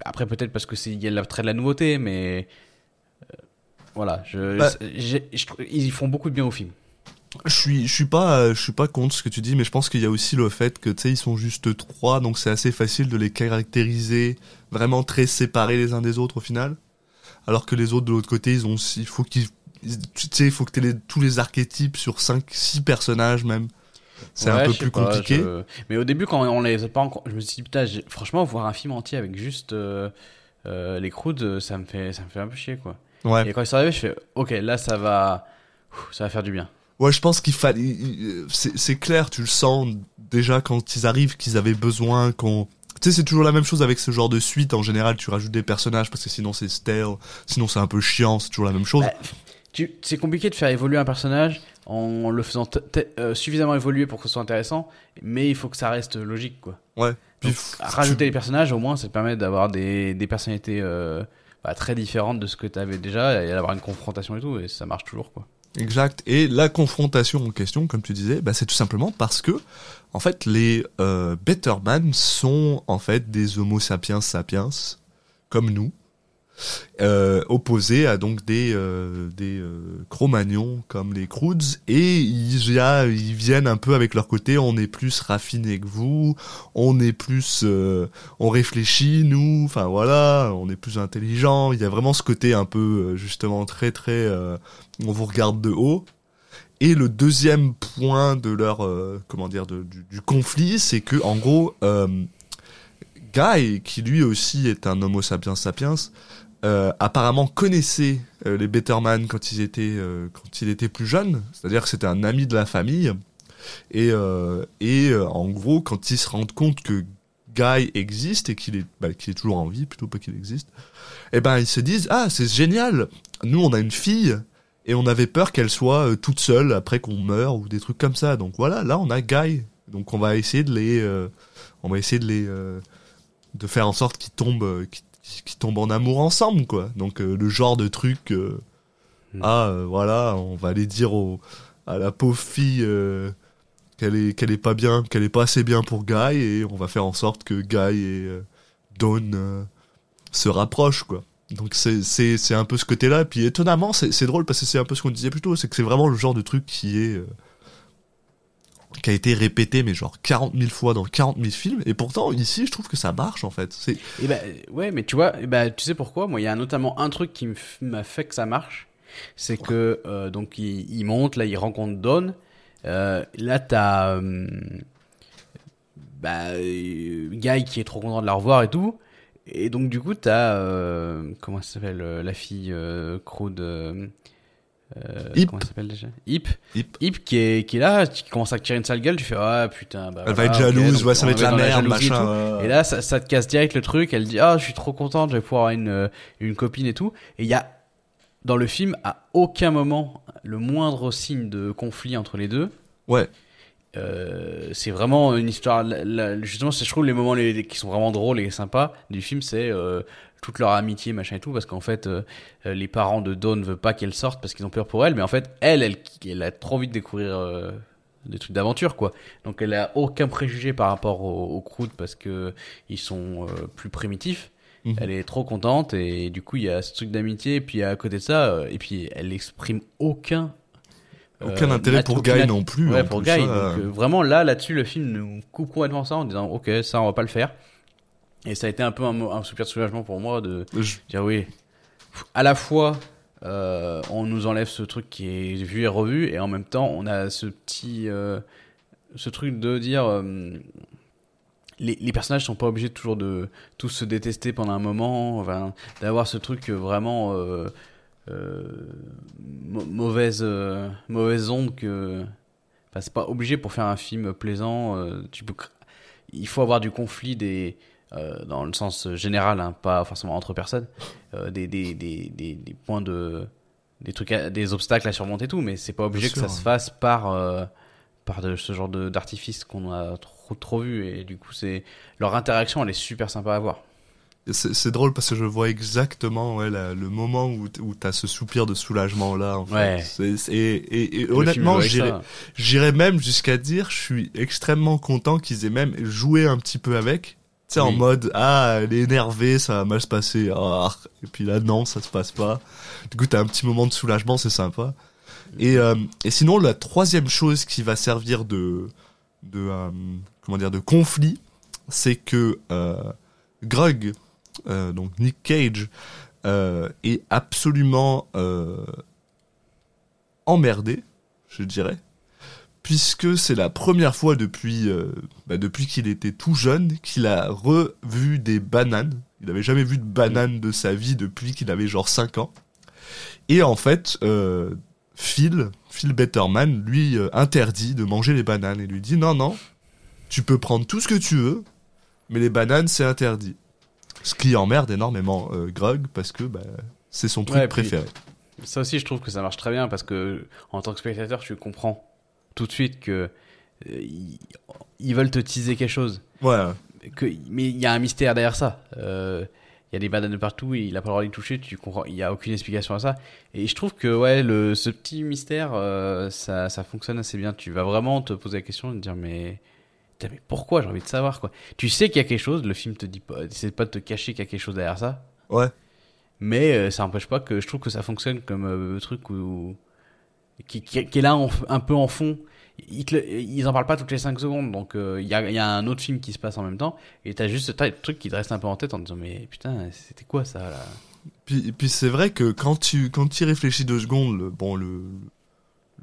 Speaker 5: après, peut-être parce que c'est il y a trait de la nouveauté, mais euh, voilà, je,
Speaker 1: Bah-
Speaker 5: je ils font beaucoup de bien au film.
Speaker 1: Je suis, je suis pas, je suis pas contre ce que tu dis, mais je pense qu'il y a aussi le fait que tu sais ils sont juste trois, donc c'est assez facile de les caractériser vraiment très séparés les uns des autres au final. Alors que les autres de l'autre côté, ils ont, il faut qu'ils, ils- tu sais, il faut que tu les, tous les archétypes sur cinq, six personnages même. C'est un peu plus
Speaker 5: pas,
Speaker 1: compliqué.
Speaker 5: je- Mais au début, quand on les a pas encore, je me suis dit putain, franchement, voir un film entier avec juste euh, euh, les euh, ça me fait, ça me fait un peu chier, quoi.
Speaker 1: Ouais.
Speaker 5: Et quand ils sont arrivés, je fais, ok, là, ça va, ça va faire du bien.
Speaker 1: Ouais, je pense qu'il fallait. C'est clair, tu le sens déjà quand ils arrivent qu'ils avaient besoin qu'on. Tu sais, c'est toujours la même chose avec ce genre de suite. En général, tu rajoutes des personnages parce que sinon c'est stale, sinon c'est un peu chiant, c'est toujours la même chose.
Speaker 5: Bah, Tu- C'est compliqué de faire évoluer un personnage en le faisant euh, suffisamment évoluer pour que ce soit intéressant, mais il faut que ça reste logique, quoi.
Speaker 1: ouais. Puis
Speaker 5: Donc, rajouter
Speaker 1: tu-
Speaker 5: les personnages, au moins, ça te permet d'avoir des, des personnalités euh, bah, très différentes de ce que tu avais déjà et d'avoir une confrontation et tout, et ça marche toujours, quoi.
Speaker 1: Exact. Et la confrontation en question, comme tu disais, bah, c'est tout simplement parce que, en fait, les euh, Betterman sont en fait des Homo sapiens sapiens, comme nous, euh, opposés à donc des euh, des euh, Cro-Magnons comme les Croods, et ils, y viennent un peu avec leur côté. On est plus raffiné que vous, on est plus, on réfléchit nous. Enfin voilà, on est plus intelligent. Il y a vraiment ce côté un peu justement très très on vous regarde de haut. et le deuxième point de leur comment dire du, conflit, c'est que en gros, Guy, qui lui aussi est un Homo sapiens sapiens, euh, apparemment connaissait euh, les Betterman quand ils étaient euh, quand il était plus jeune, c'est-à-dire que c'était un ami de la famille. Et, et en gros, quand ils se rendent compte que Guy existe et qu'il est, bah, qu'il est toujours en vie, plutôt pas qu'il existe, eh ben ils se disent ah c'est génial, nous on a une fille et on avait peur qu'elle soit toute seule après qu'on meure ou des trucs comme ça. Donc voilà, là on a Guy, donc on va essayer de les, on va essayer de les, de faire en sorte qu'ils tombent, qu'ils tombent en amour ensemble quoi. Donc euh, le genre de truc, euh,
Speaker 5: Mm.
Speaker 1: ah euh, voilà, on va aller dire au, à la pauvre fille. qu'elle est qu'elle est pas bien, qu'elle est pas assez bien pour Guy et on va faire en sorte que Guy et Dawn se rapprochent quoi. Donc c'est c'est c'est un peu ce côté-là. Puis étonnamment c'est c'est drôle parce que c'est un peu ce qu'on disait plus tôt, c'est que c'est vraiment le genre de truc qui est qui a été répété mais genre 40 000 fois dans 40 000 films et pourtant ici je trouve que ça marche en fait. C'est
Speaker 5: Et ben ouais, mais tu vois, eh ben, tu sais pourquoi? Moi, il y a notamment un truc qui m'a fait que ça marche, c'est que euh, donc il, monte, là, il rencontre Dawn. Euh, là, t'as euh, bah, euh, Guy qui est trop content de la revoir et tout. Et donc du coup, t'as euh, comment ça s'appelle euh, la fille euh, Crude euh,
Speaker 1: Hip.
Speaker 5: Comment s'appelle déjà Hip.
Speaker 1: Hip.
Speaker 5: Hip qui est qui est là, qui commence à tirer une sale gueule. Tu fais ah putain. Bah,
Speaker 1: elle va être jalouse,
Speaker 5: donc
Speaker 1: ouais ça va être la merde
Speaker 5: et
Speaker 1: machin. ouais.
Speaker 5: Et là, ça, ça te casse direct le truc. Elle dit Ah, je suis trop contente, je vais pouvoir avoir une, euh, une copine et tout. Et il y a, dans le film, à aucun moment, le moindre signe de conflit entre les deux.
Speaker 1: ouais.
Speaker 5: Euh, c'est vraiment une histoire. la- la- justement, je trouve les moments les, qui sont vraiment drôles et sympas du film, c'est euh, toute leur amitié, machin et tout, parce qu'en fait, euh, les parents de Dawn ne veulent pas qu'elle sorte parce qu'ils ont peur pour elle, mais en fait, elle, elle, elle a trop envie de découvrir des trucs d'aventure, quoi. Donc, elle a aucun préjugé par rapport aux, Croods parce que ils sont plus primitifs.
Speaker 1: Mhm.
Speaker 5: Elle est trop contente et du coup, il y a ce truc d'amitié. Et puis à côté de ça, et puis elle exprime aucun
Speaker 1: Aucun
Speaker 5: euh,
Speaker 1: intérêt
Speaker 5: nat-
Speaker 1: pour
Speaker 5: aucun
Speaker 1: Guy non plus.
Speaker 5: Ouais,
Speaker 1: en
Speaker 5: pour
Speaker 1: plus,
Speaker 5: Guy.
Speaker 1: ça,
Speaker 5: donc,
Speaker 1: euh,
Speaker 5: euh, vraiment, là, là-dessus, le film nous coupe complètement ça en disant, ok, ça, on va pas le faire. Et ça a été un peu un, soupir de soulagement pour moi de
Speaker 1: je-
Speaker 5: dire, oui, à la fois, euh, on nous enlève ce truc qui est vu et revu, et en même temps, on a ce petit, euh, ce truc de dire, les, les personnages sont pas obligés toujours de tous se détester pendant un moment, enfin, d'avoir ce truc vraiment mauvaise euh, mauvaise onde que enfin, c'est pas obligé pour faire un film plaisant. euh, tu peux, cr- il faut avoir du conflit des euh, dans le sens général, hein, pas forcément entre personnes, euh, des, des, des, des, des points de des trucs, à- des obstacles à surmonter et tout, mais c'est pas obligé
Speaker 1: Bien
Speaker 5: que ça se fasse par euh, par de, ce genre d'artifice qu'on a trop trop vu et du coup c'est leur interaction elle est super sympa à voir.
Speaker 1: C'est drôle parce que je vois exactement ouais, la- le moment où, où t'as ce soupir de soulagement là. En fait. Et, honnêtement, j'irais même jusqu'à dire, je suis extrêmement content qu'ils aient même joué un petit peu avec. Tu sais, en mode, ah, elle est énervée, ça va mal se passer. Ah. Et puis là, non, ça se passe pas. Du coup, t'as un petit moment de soulagement, c'est sympa. Et, euh, et sinon, la troisième chose qui va servir de, de euh, comment dire, de conflit, c'est que euh, Grug, euh, donc Nick Cage, euh, est absolument euh, emmerdé, je dirais, puisque c'est la première fois depuis, bah, depuis qu'il était tout jeune qu'il a revu des bananes. Il n'avait jamais vu de bananes de sa vie depuis qu'il avait genre 5 ans. Et en fait, Phil, Phil Betterman, lui interdit de manger les bananes et lui dit non, non, tu peux prendre tout ce que tu veux, mais les bananes c'est interdit. Ce qui emmerde énormément euh, Grug parce que bah, c'est son truc
Speaker 5: Ouais, puis-
Speaker 1: préféré.
Speaker 5: Ça aussi, je trouve que ça marche très bien parce que en tant que spectateur, tu comprends tout de suite que euh, ils, veulent te teaser quelque chose.
Speaker 1: Ouais,
Speaker 5: Que, mais il y a un mystère derrière ça. Euh, Il y a des bananes de partout et il a pas le droit d'y toucher. Tu comprends Il y a aucune explication à ça. Et je trouve que ouais, le, ce petit mystère, euh, ça, ça fonctionne assez bien. Tu vas vraiment te poser la question et te dire mais putain, mais pourquoi J'ai envie de savoir quoi. Tu sais qu'il y a quelque chose. Le film te dit pas, essaie pas de te cacher qu'il y a quelque chose derrière ça.
Speaker 1: ouais.
Speaker 5: Mais euh, ça n'empêche pas que je trouve que ça fonctionne comme euh, truc où, qui, qui, qui est là en- un peu en fond. Ils, te le- ils en parlent pas toutes les 5 secondes, donc euh, il y, a, il y a un autre film qui se passe en même temps, et t'as juste ce truc qui te reste un peu en tête en te disant mais putain c'était quoi ça là?
Speaker 1: Puis, puis c'est vrai que quand tu quand y réfléchis deux secondes, le, bon le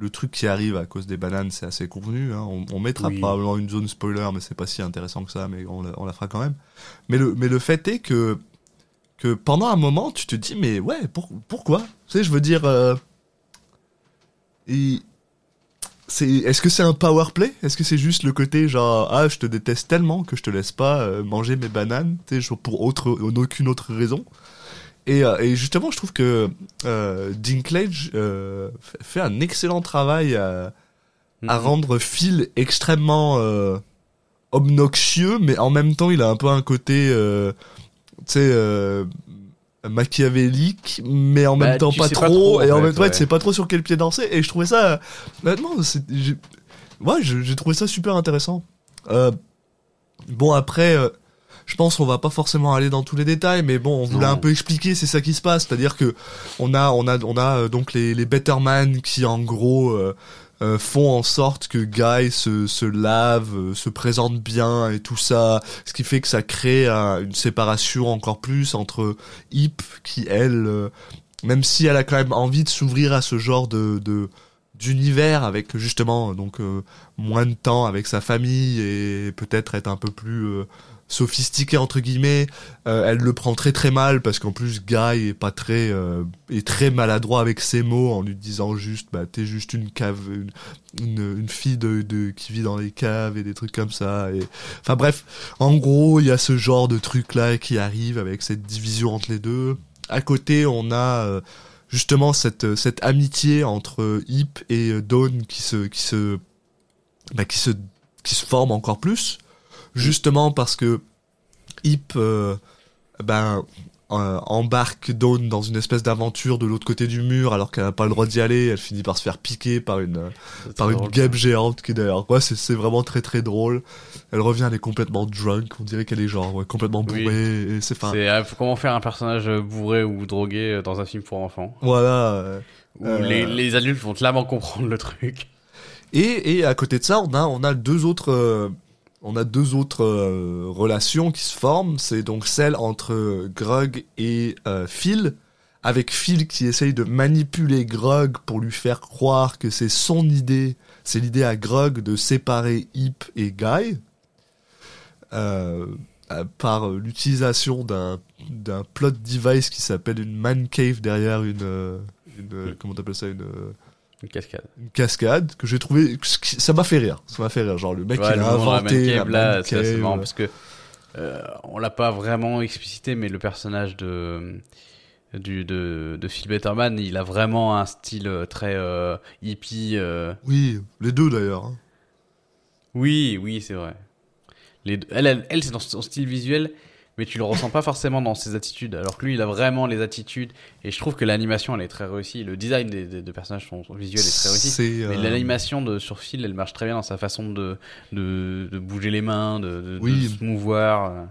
Speaker 1: le truc qui arrive à cause des bananes, c'est assez convenu. Hein. On, on mettra
Speaker 5: Oui.
Speaker 1: probablement une zone spoiler, mais c'est pas si intéressant que ça, mais on la, on la fera quand même. Mais le, mais le fait est que, que pendant un moment, tu te dis, mais ouais, pour- pourquoi? Tu sais, je veux dire. euh, et c'est, est-ce que c'est un power play? Est-ce que c'est juste le côté genre ah je te déteste tellement que je te laisse pas euh, manger mes bananes, tu sais, pour autre, aucune autre raison? Et, euh, et justement, je trouve que euh, Dinklage euh, fait un excellent travail à, à
Speaker 5: Mhm.
Speaker 1: rendre Phil extrêmement euh, obnoxieux, mais en même temps, il a un peu un côté, euh, tu sais, machiavélique, mais en
Speaker 5: Bah,
Speaker 1: même temps pas trop,
Speaker 5: pas trop,
Speaker 1: et en
Speaker 5: fait,
Speaker 1: même temps,
Speaker 5: ouais.
Speaker 1: tu sais pas trop sur quel pied danser. Et je trouvais ça, honnêtement, ouais, j'ai trouvé ça super intéressant. Bon après. Je pense qu'on va pas forcément aller dans tous les détails, mais bon, on voulait
Speaker 5: Non.
Speaker 1: un peu expliquer, c'est ça qui se passe, c'est-à-dire que on a, on a, on a euh, donc les, les Betterman qui en gros euh, euh, font en sorte que Guy se, se lave, euh, se présente bien et tout ça, ce qui fait que ça crée un- une séparation encore plus entre Hip qui elle, même si elle a quand même envie de s'ouvrir à ce genre de, de d'univers avec justement donc moins de temps avec sa famille et peut-être être un peu plus sophistiqué entre guillemets euh, elle le prend très très mal parce qu'en plus Guy est pas très euh, est très maladroit avec ses mots en lui disant juste bah t'es juste une cave une, une, fille de, de qui vit dans les caves et des trucs comme ça et enfin bref. En gros il y a ce genre de truc là qui arrive avec cette division entre les deux. À côté on a euh, justement cette cette amitié entre Hip et Dawn qui se qui se bah, qui se qui se forme encore plus justement parce que Hip euh, ben euh, embarque Dawn dans une espèce d'aventure de l'autre côté du mur alors qu'elle n'a pas le droit d'y aller. Elle finit par se faire piquer par une euh, par une
Speaker 5: drôle,
Speaker 1: guêpe géante qui est d'ailleurs ouais, c'est c'est vraiment très très drôle. Elle revient elle est complètement drunk. On dirait qu'elle est genre ouais, complètement
Speaker 5: Oui.
Speaker 1: bourrée et c'est
Speaker 5: euh, comment faire un personnage bourré ou drogué dans un film pour enfants?
Speaker 1: Voilà
Speaker 5: où les, les adultes vont clairement comprendre le truc.
Speaker 1: Et, et à côté de ça, on a, on a deux autres, on a deux autres euh, relations qui se forment. C'est donc celle entre Grug et euh, Phil, avec Phil qui essaye de manipuler Grug pour lui faire croire que c'est son idée, c'est l'idée à Grug de séparer Hip et Guy. Euh, par l'utilisation d'un d'un plot device qui s'appelle une man cave derrière une, une comment t'appelles ça une
Speaker 5: Une cascade.
Speaker 1: une cascade que j'ai trouvé ça m'a fait rire ça m'a fait rire genre le mec
Speaker 5: Ouais,
Speaker 1: il
Speaker 5: le
Speaker 1: a inventé la
Speaker 5: là, c'est marrant parce que euh, on l'a pas vraiment explicité, mais le personnage de du de, de Phil Betterman, il a vraiment un style euh, très euh, hippie. euh.
Speaker 1: oui les deux d'ailleurs hein.
Speaker 5: Oui, oui, c'est vrai. Les deux- elle, elle, elle, c'est dans son style visuel, mais tu le ressens pas forcément dans ses attitudes. Alors que lui, il a vraiment les attitudes. Et je trouve que l'animation, elle est très réussie. Le design des, des, des personnages son, son visuel est très réussi. Mais
Speaker 1: euh,
Speaker 5: l'animation de sur Phil, elle marche très bien dans sa façon de de, de bouger les mains, de, de,
Speaker 1: Oui.
Speaker 5: de se mouvoir. euh.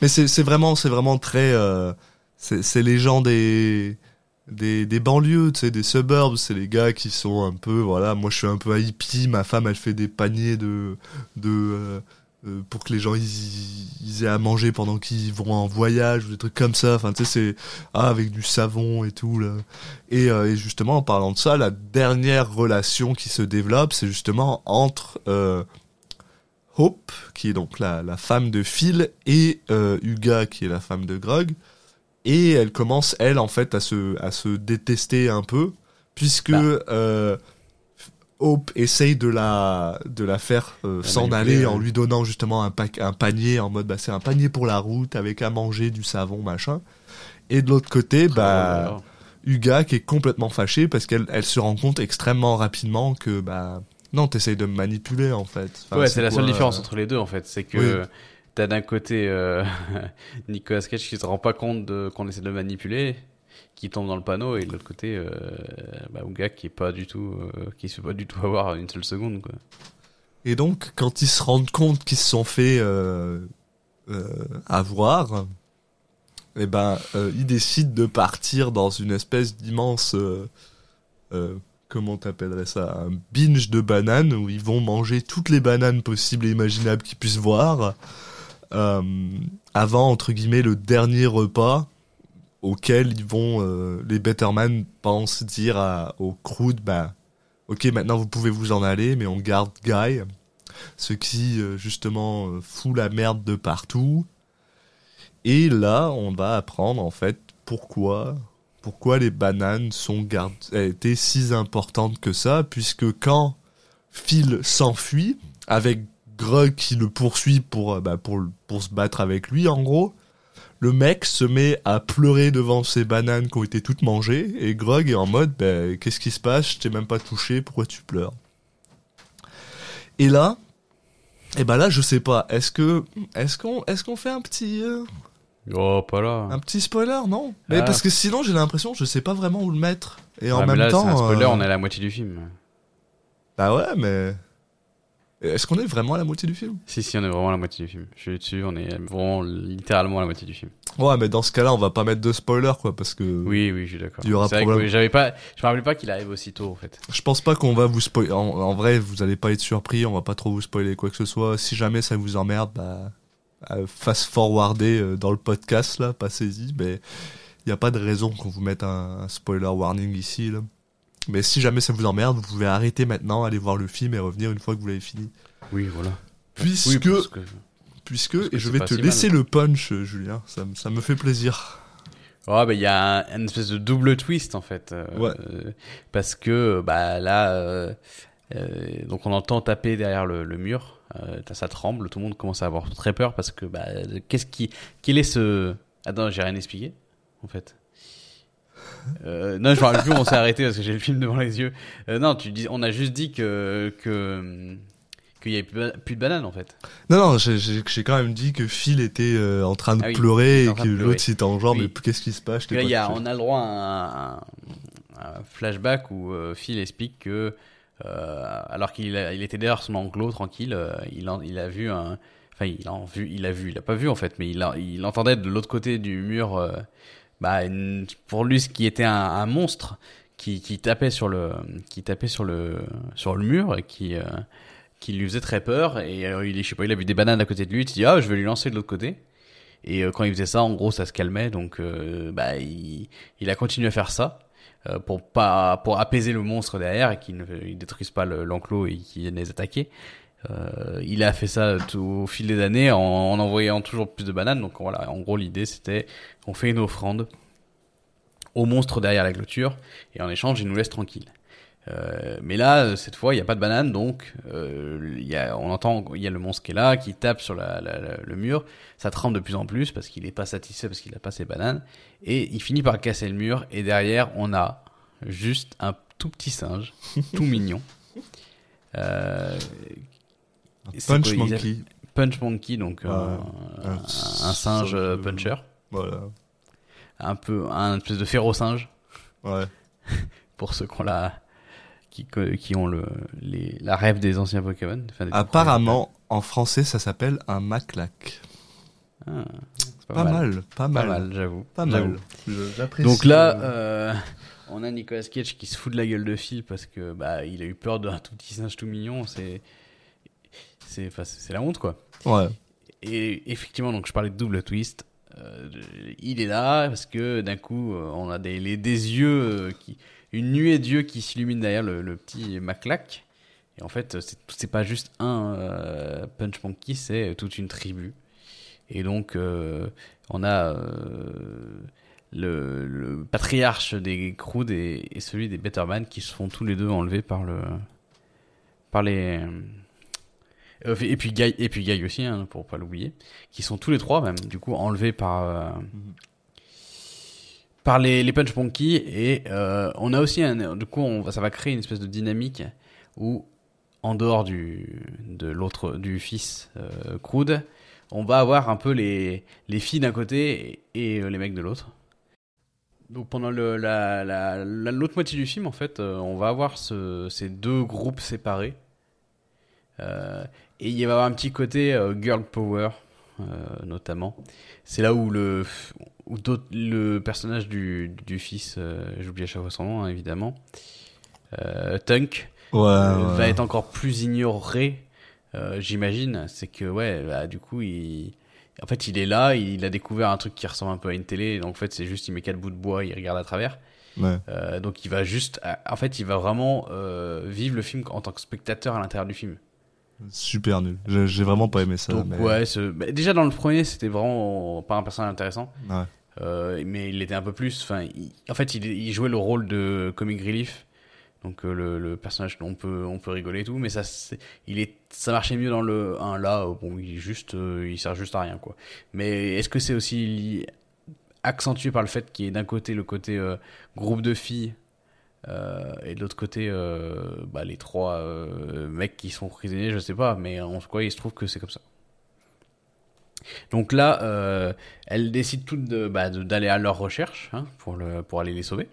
Speaker 1: mais c'est vraiment c'est vraiment très euh, c'est c'est les gens des des, des banlieues, tu sais, des suburbs, c'est les gars qui sont un peu, voilà, moi je suis un peu hippie, ma femme elle fait des paniers de, de, euh, pour que les gens ils, aient à manger pendant qu'ils vont en voyage ou des trucs comme ça, enfin tu sais, c'est, ah, avec du savon et tout, là. Et, euh, et justement, en parlant de ça, la dernière relation qui se développe, c'est justement entre, euh, Hope, qui est donc la, la femme de Phil, et Huga, qui est la femme de Grog. Et elle commence, elle, en fait, à se, à se détester un peu, puisque
Speaker 5: Bah.
Speaker 1: Hope essaye de la, de la faire euh, s'en aller
Speaker 5: ouais.
Speaker 1: en lui donnant justement un, un panier, en mode, bah, c'est un panier pour la route, avec à manger, du savon, machin. Et de l'autre côté, bah,
Speaker 5: Alors,
Speaker 1: Huga qui est complètement fâchée parce qu'elle elle se rend compte extrêmement rapidement que, bah, non, t'essayes de me manipuler, en fait. Enfin,
Speaker 5: ouais, c'est la seule différence
Speaker 1: euh,
Speaker 5: entre les deux en fait, c'est que
Speaker 1: Oui.
Speaker 5: t'as d'un côté euh, Nicolas Cage qui se rend pas compte de qu'on essaie de le manipuler, qui tombe dans le panneau, et de l'autre côté, euh, bah, Ouga qui est pas du tout, euh, qui se fait pas du tout avoir une seule seconde quoi.
Speaker 1: Et donc, quand ils se rendent compte qu'ils se sont fait euh, euh, avoir, eh ben, ils décident de partir dans une espèce d'immense, comment t'appellerais ça, un binge de bananes où ils vont manger toutes les bananes possibles et imaginables qu'ils puissent voir, avant entre guillemets le dernier repas auquel ils vont, euh, les Betterman pensent dire à, au crew, de, bah, ok, maintenant vous pouvez vous en aller, mais on garde Guy. Ce qui, euh, justement, euh, fout la merde de partout. Et là, on va apprendre, en fait, pourquoi, pourquoi les bananes sont gard- étaient si importantes que ça, puisque quand Phil s'enfuit, avec Grug qui le poursuit pour, bah, pour, pour se battre avec lui, en gros, le mec se met à pleurer devant ces bananes qui ont été toutes mangées, et Grog est en mode, bah, qu'est-ce qui se passe? Je t'ai même pas touché, pourquoi tu pleures? Et là, et ben là, je sais pas, est-ce que, est-ce qu'on, est-ce qu'on fait un petit, euh,
Speaker 5: Oh, pas là.
Speaker 1: un petit spoiler, non? Mais
Speaker 5: Ah.
Speaker 1: parce que sinon, j'ai l'impression, je sais pas vraiment où le mettre. Et en
Speaker 5: Ouais, mais
Speaker 1: même
Speaker 5: là,
Speaker 1: temps,
Speaker 5: un spoiler,
Speaker 1: euh,
Speaker 5: on est à la moitié du film.
Speaker 1: bah ouais, mais est-ce qu'on est vraiment à la moitié du film?
Speaker 5: Si, si, on est vraiment à la moitié du film. Je suis dessus, on est vraiment littéralement à la moitié du film.
Speaker 1: Ouais, mais dans ce cas-là, on va pas mettre de spoiler, quoi, parce que
Speaker 5: Oui, oui, je suis d'accord.
Speaker 1: Il y aura problème.
Speaker 5: j'avais pas, je me rappelais pas qu'il arrive aussitôt, en fait.
Speaker 1: Je pense pas qu'on va vous spoiler. En, en vrai, vous allez pas être surpris. On va pas trop vous spoiler quoi que ce soit. Si jamais ça vous emmerde, bah, euh, fast forwarder euh, dans le podcast là, passez-y. Mais il y a pas de raison qu'on vous mette un, un spoiler warning ici là. Mais si jamais ça vous emmerde, vous pouvez arrêter maintenant, aller voir le film et revenir une fois que vous l'avez fini.
Speaker 5: Oui, voilà.
Speaker 1: Puisque,
Speaker 5: Oui, parce que...
Speaker 1: puisque,
Speaker 5: parce que
Speaker 1: et je vais te
Speaker 5: si
Speaker 1: laisser
Speaker 5: mal.
Speaker 1: le punch, Julien. Ça, me- ça me fait plaisir.
Speaker 5: Ouais, bah, il y a un, une espèce de double twist, en fait. euh,
Speaker 1: Ouais.
Speaker 5: euh, parce que, bah, là, euh, donc on entend taper derrière le, le mur. Ça tremble, tout le monde commence à avoir très peur parce que, bah, qu'est-ce qui, quel est ce, attends, j'ai rien expliqué, en fait. Euh, non, je me rappelle plus, on s'est arrêté parce que j'ai le film devant les yeux. Euh, non, tu dis, on a juste dit que, que, qu'il y avait plus de, plus de bananes, en fait.
Speaker 1: Non, non, j'ai- quand même dit que Phil était euh, en train de
Speaker 5: Ah oui,
Speaker 1: pleurer et que l'autre c'était en genre,
Speaker 5: Oui.
Speaker 1: mais qu'est-ce qui se passe?
Speaker 5: Là, y a, on a le droit à un, flashback où Phil explique que, alors qu'il il était derrière son enclos, tranquille, il, en- il a vu un. Enfin, il a vu, il a vu, il a pas vu en fait, mais il, a- il entendait de l'autre côté du mur, bah, pour lui, ce qui était un, un monstre qui, qui tapait sur le, qui tapait sur le, sur le mur et qui, euh, qui lui faisait très peur. Et alors, il, je sais pas, il a vu des bananes à côté de lui, il s'est dit, ah, je vais lui lancer de l'autre côté. Et euh, quand il faisait ça, en gros, ça se calmait. Donc, euh, bah, il, il a continué à faire ça euh, pour pas pour apaiser le monstre derrière et qu'il ne détruise pas le- l'enclos et qu'il vienne les attaquer. Euh, il a fait ça tout, au fil des années en, en envoyant toujours plus de bananes. Donc voilà, en gros, l'idée c'était on fait une offrande au monstre derrière la clôture et en échange, il nous laisse tranquille. Euh, mais là, cette fois, il n'y a pas de banane, donc euh, il y a, on entend il y a le monstre qui est là, qui tape sur la, la- la- le mur. Ça tremble de plus en plus parce qu'il n'est pas satisfait parce qu'il n'a pas ses bananes. Et il finit par casser le mur. Et derrière, on a juste un tout petit singe, tout mignon. Euh,
Speaker 1: Punch
Speaker 5: quoi,
Speaker 1: Monkey.
Speaker 5: Punch Monkey, donc euh,
Speaker 1: Ouais.
Speaker 5: un,
Speaker 1: Un
Speaker 5: un singe
Speaker 1: singe,
Speaker 5: euh, puncher.
Speaker 1: Voilà.
Speaker 5: Un peu, un espèce de féro-singe
Speaker 1: Ouais.
Speaker 5: pour ceux qui ont la, qui, co- qui ont le, les, la rêve des anciens Pokémon. enfin, des tout
Speaker 1: Apparemment, en français, ça s'appelle un maclac.
Speaker 5: Ah,
Speaker 1: Pas, mal. pas
Speaker 5: Pas
Speaker 1: mal.
Speaker 5: mal, j'avoue.
Speaker 1: Pas mal. Je-
Speaker 5: Donc là,
Speaker 1: euh,
Speaker 5: euh, on a Nicolas Cage qui se fout de la gueule de Phil parce que bah il a eu peur d'un tout petit singe tout mignon. C'est c'est la honte quoi.
Speaker 1: Ouais.
Speaker 5: Et effectivement, donc je parlais de double twist. Euh, il est là parce que d'un coup, euh, on a des, les- des yeux, euh, qui, une nuée d'yeux qui s'illumine derrière le, le petit Maclac. Et en fait, c'est pas juste un euh, Punch Monkey, c'est toute une tribu. Et donc, euh, on a le, le patriarche des Croods et, et celui des Betterman qui se font tous les deux enlevés par le par les et puis Guy et puis Guy aussi hein, pour pas l'oublier qui sont tous les trois même du coup enlevés par euh, par les, les Punch Monkey et euh, on a aussi un du coup on ça va créer une espèce de dynamique où en dehors du de l'autre du fils euh, Crude on va avoir un peu les les filles d'un côté et, et, euh, les mecs de l'autre. Donc pendant le, la, la, la- l'autre moitié du film, en fait, euh, on va avoir ce, ces deux groupes séparés. Euh, et il va y avoir un petit côté euh, girl power, euh, notamment. C'est là où le, où d'autres- le personnage du, du fils, euh, j'oublie à chaque fois son nom, hein, évidemment, Tunk,
Speaker 1: Ouais, ouais.
Speaker 5: va être encore plus ignoré, j'imagine. C'est que, ouais, bah, du coup, il, en fait, il est là, il a découvert un truc qui ressemble un peu à une télé. Donc, en fait, c'est juste, il met quatre bouts de bois, il regarde à travers.
Speaker 1: Ouais.
Speaker 5: Euh, donc, il va juste, en fait, il va vraiment euh, vivre le film en tant que spectateur à l'intérieur du film.
Speaker 1: Super nul. J'ai vraiment pas aimé ça.
Speaker 5: donc,
Speaker 1: mais...
Speaker 5: ouais, ce- bah, déjà dans le premier, c'était vraiment pas un personnage intéressant.
Speaker 1: Ouais.
Speaker 5: Euh, mais il était un peu plus. Enfin, il- en fait, il, il jouait le rôle de comic relief. Donc euh, le, le personnage on peut on peut rigoler et tout, mais ça il est ça marchait mieux dans le 1 là. euh, Bon, il est juste euh, il sert juste à rien quoi. Mais est-ce que c'est aussi accentué par le fait qu'il y ait d'un côté le côté groupe de filles euh, et de l'autre côté euh, bah, les trois euh, mecs qui sont prisonniers, je sais pas, mais en cas il se trouve que c'est comme ça. Donc là, elles décident toutes bah, d'aller à leur recherche hein, pour, le, pour aller les sauver.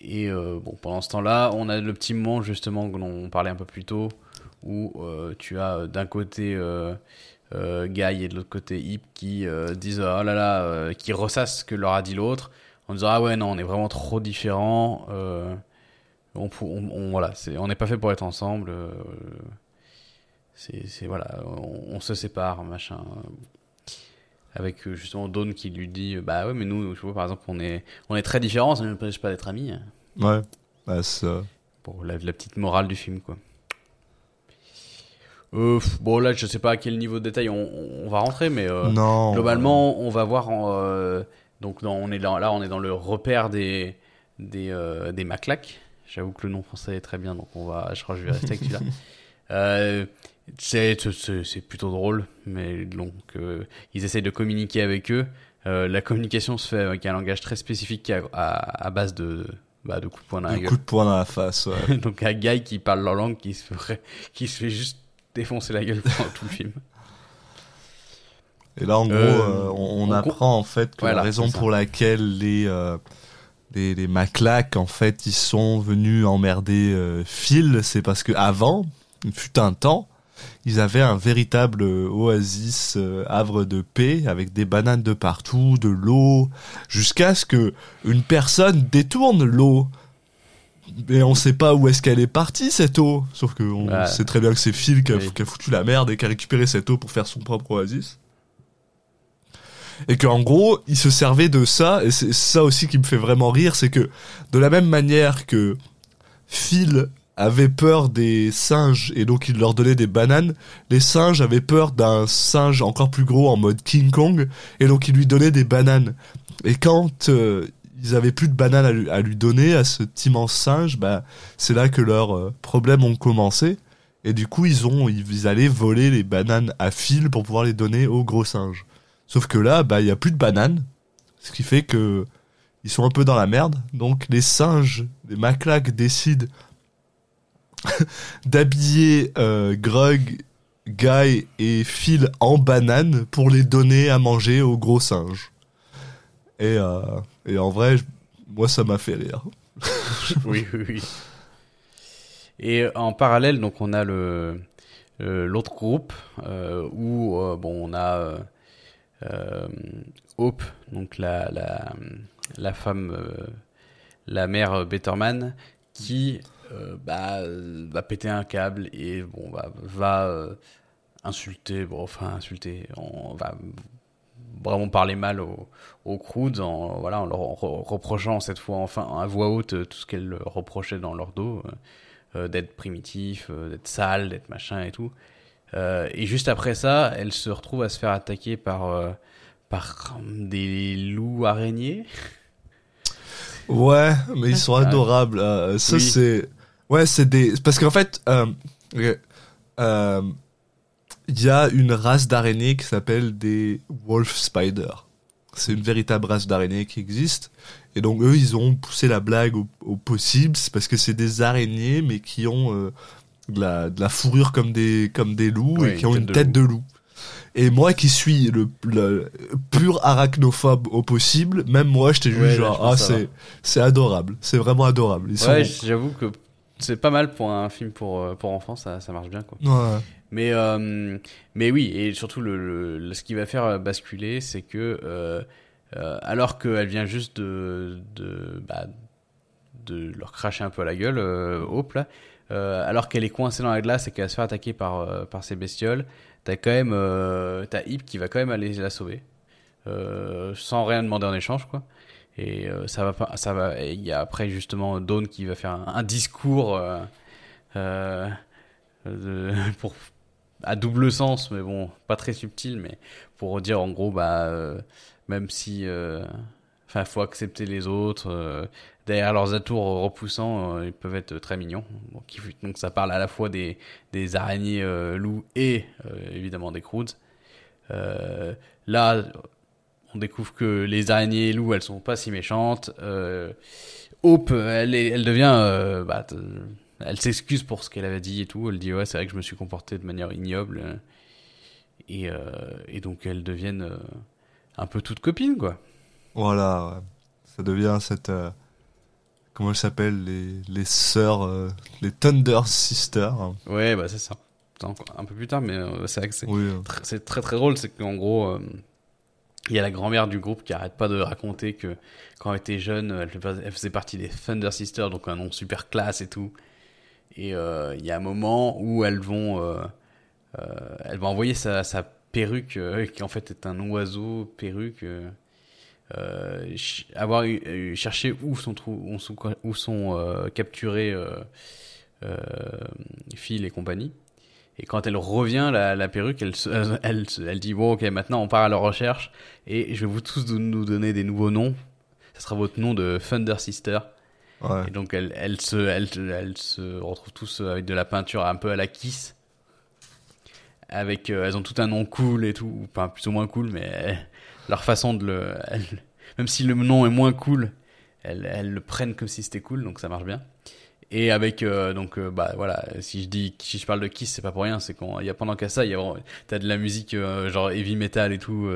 Speaker 5: Et bon, pendant ce temps-là, on a le petit moment justement dont on parlait un peu plus tôt, où tu as d'un côté Guy et de l'autre côté Hip qui disent oh là là, qui ressassent ce que leur a dit l'autre, en disant ah ouais non, on est vraiment trop différents. euh, on, pou- on, on- voilà, c'est, on n'est pas fait pour être ensemble. euh, c'est, voilà, on, on se sépare, machin. Avec euh, justement Dawn qui lui dit bah ouais mais nous vois par exemple on est on est très différents ça ne nous empêche pas d'être amis.
Speaker 1: Ouais. Bah, ça.
Speaker 5: pour la, la petite morale du film quoi euh, bon là je sais pas à quel niveau de détail on, on va rentrer mais euh,
Speaker 1: non.
Speaker 5: globalement on va voir en, donc dans, on est dans, là on est dans le repère des des euh, des Maclac j'avoue que le nom français est très bien donc on va je crois que je vais rester avec celui-là euh, c'est plutôt drôle mais donc euh, ils essayent de communiquer avec eux Euh, la communication se fait avec un langage très spécifique à, à, à base de bah, de coups de poing dans la
Speaker 1: Un
Speaker 5: gueule
Speaker 1: coup de poing dans la face, ouais.
Speaker 5: donc un gars qui parle leur langue qui se ferait, qui se fait juste défoncer la gueule pendant tout le film.
Speaker 1: Et là, en gros,
Speaker 5: Euh,
Speaker 1: euh, on, apprend en fait que
Speaker 5: Voilà,
Speaker 1: la raison pour laquelle les euh, les, les Maclac, en fait, ils sont venus emmerder euh, Phil, c'est parce que avant, il fut un temps, ils avaient un véritable euh, oasis euh, havre de paix avec des bananes de partout, de l'eau, jusqu'à ce que une personne détourne l'eau. Mais on sait pas où est-ce qu'elle est partie cette eau. Sauf que on
Speaker 5: Ouais.
Speaker 1: sait très bien que c'est Phil qui a,
Speaker 5: Oui.
Speaker 1: qui a foutu la merde et qui a récupéré cette eau pour faire son propre oasis. Et qu'en gros, il se servait de ça, et c'est ça aussi qui me fait vraiment rire, c'est que de la même manière que Phil avait peur des singes et donc il leur donnait des bananes, les singes avaient peur d'un singe encore plus gros en mode King Kong et donc ils lui donnaient des bananes. Et quand euh, ils avaient plus de bananes à lui, donner à cet immense singe, bah c'est là que leurs euh, problèmes ont commencé. Et du coup, ils ont, ils, allaient voler les bananes à Phil pour pouvoir les donner au gros singe. Sauf que là, bah, il y a plus de bananes. Ce qui fait que ils sont un peu dans la merde. Donc, les singes, les maclacs décident d'habiller euh, Grug, Guy et Phil en bananes pour les donner à manger aux gros singes. Et, euh, en vrai, moi, ça m'a fait rire.
Speaker 5: oui, oui, oui. Et euh, en parallèle, donc on a le l'autre groupe où bon on a Hope, donc la la, la femme, euh, la mère Betterman, qui euh, bah, euh, va péter un câble et bon va va euh, insulter, bon enfin insulter, on va vraiment parler mal aux, Croods en, voilà, en leur re- reprochant cette fois enfin à voix haute euh, tout ce qu'elle leur reprochait dans leur dos, euh, euh, d'être primitif, euh, d'être sale, d'être machin et tout. Euh, et juste après ça, elle se retrouve à se faire attaquer par, euh, par des loups araignées.
Speaker 1: Ouais, mais ils sont adorables. euh, ça,
Speaker 5: Oui.
Speaker 1: c'est. Ouais, c'est des. Parce qu'en fait, euh, euh, il y a une race d'araignées qui s'appelle des wolf spiders. C'est une véritable race d'araignées qui existe. Et donc, eux, ils ont poussé la blague au, au possible. C'est parce que c'est des araignées, mais qui ont de, la, de la fourrure comme des, comme des loups et qui ont une tête de loup. Et moi qui suis le, le pur arachnophobe au possible, même moi, j'étais juste
Speaker 5: Ouais,
Speaker 1: genre, ah, c'est, c'est adorable. C'est vraiment adorable. Ils
Speaker 5: Ouais,
Speaker 1: sont...
Speaker 5: j'avoue que c'est pas mal pour un film pour, euh, pour enfants, ça, ça marche bien quoi.
Speaker 1: Ouais.
Speaker 5: Mais, euh, mais oui, et surtout, le, ce qui va faire euh, basculer, c'est que, euh, euh, alors qu'elle vient juste de, de, bah, de leur cracher un peu à la gueule, Hope, là, alors qu'elle est coincée dans la glace et qu'elle se faire attaquer par, euh, par ces bestioles, t'as quand même euh, t'as Hip qui va quand même aller la sauver euh, sans rien demander en échange quoi. Et euh, ça va pas, ça va. Il y a après justement Dawn qui va faire un, discours euh, euh, pour à double sens, mais bon, pas très subtil, mais pour dire en gros, bah, euh, même si, euh, enfin, faut accepter les autres. euh, derrière leurs atours repoussants, euh, ils peuvent être très mignons. Donc, ça parle à la fois des, des araignées euh, loups et euh, évidemment des croods. Euh, là, on découvre que les araignées loups, elles sont pas si méchantes. Euh, Hope, elle, elle devient, bah, elle s'excuse pour ce qu'elle avait dit et tout. Elle dit ouais, c'est vrai que je me suis comporté de manière ignoble. Et, et donc elles deviennent un peu toutes copines quoi.
Speaker 1: Voilà, ça devient cette. Comment elles s'appellent les, les sœurs, euh, les Thunder Sisters.
Speaker 5: Ouais, bah c'est ça. Un peu plus tard, mais euh, c'est vrai que c'est
Speaker 1: Oui, euh,
Speaker 5: tr- très très drôle, c'est qu'en gros, euh, il y a la grand-mère du groupe qui arrête pas de raconter que quand elle était jeune, elle, faisait partie des Thunder Sisters, donc un nom super classe et tout. Et il y a un moment où elles vont, euh, euh, elle va envoyer sa, sa perruque, qui en fait est un oiseau perruque, euh, euh, ch- avoir eu, eu- cherché où sont, où sont, où sont euh, capturés euh, euh, Phil et compagnie. Et quand elle revient, la, la perruque, elle, elle, elle, se- elle dit Bon, ok, maintenant on part à leur recherche et je vais vous tous nous donner des nouveaux noms. Ça sera votre nom de Thunder Sister.
Speaker 1: ouais.
Speaker 5: Et donc elle, elle, se, elle, se retrouve tous avec de la peinture un peu à la Kiss. Avec, euh, elles ont tout un nom cool et tout, enfin plus ou moins cool, mais euh, leur façon de le, même si le nom est moins cool, elles, elles le prennent comme si c'était cool, donc ça marche bien. Et avec euh, donc euh, bah voilà, si je dis si je parle de Kiss, c'est pas pour rien, c'est qu'on y a pendant qu'à ça, il y a t'as de la musique euh, genre heavy metal et tout.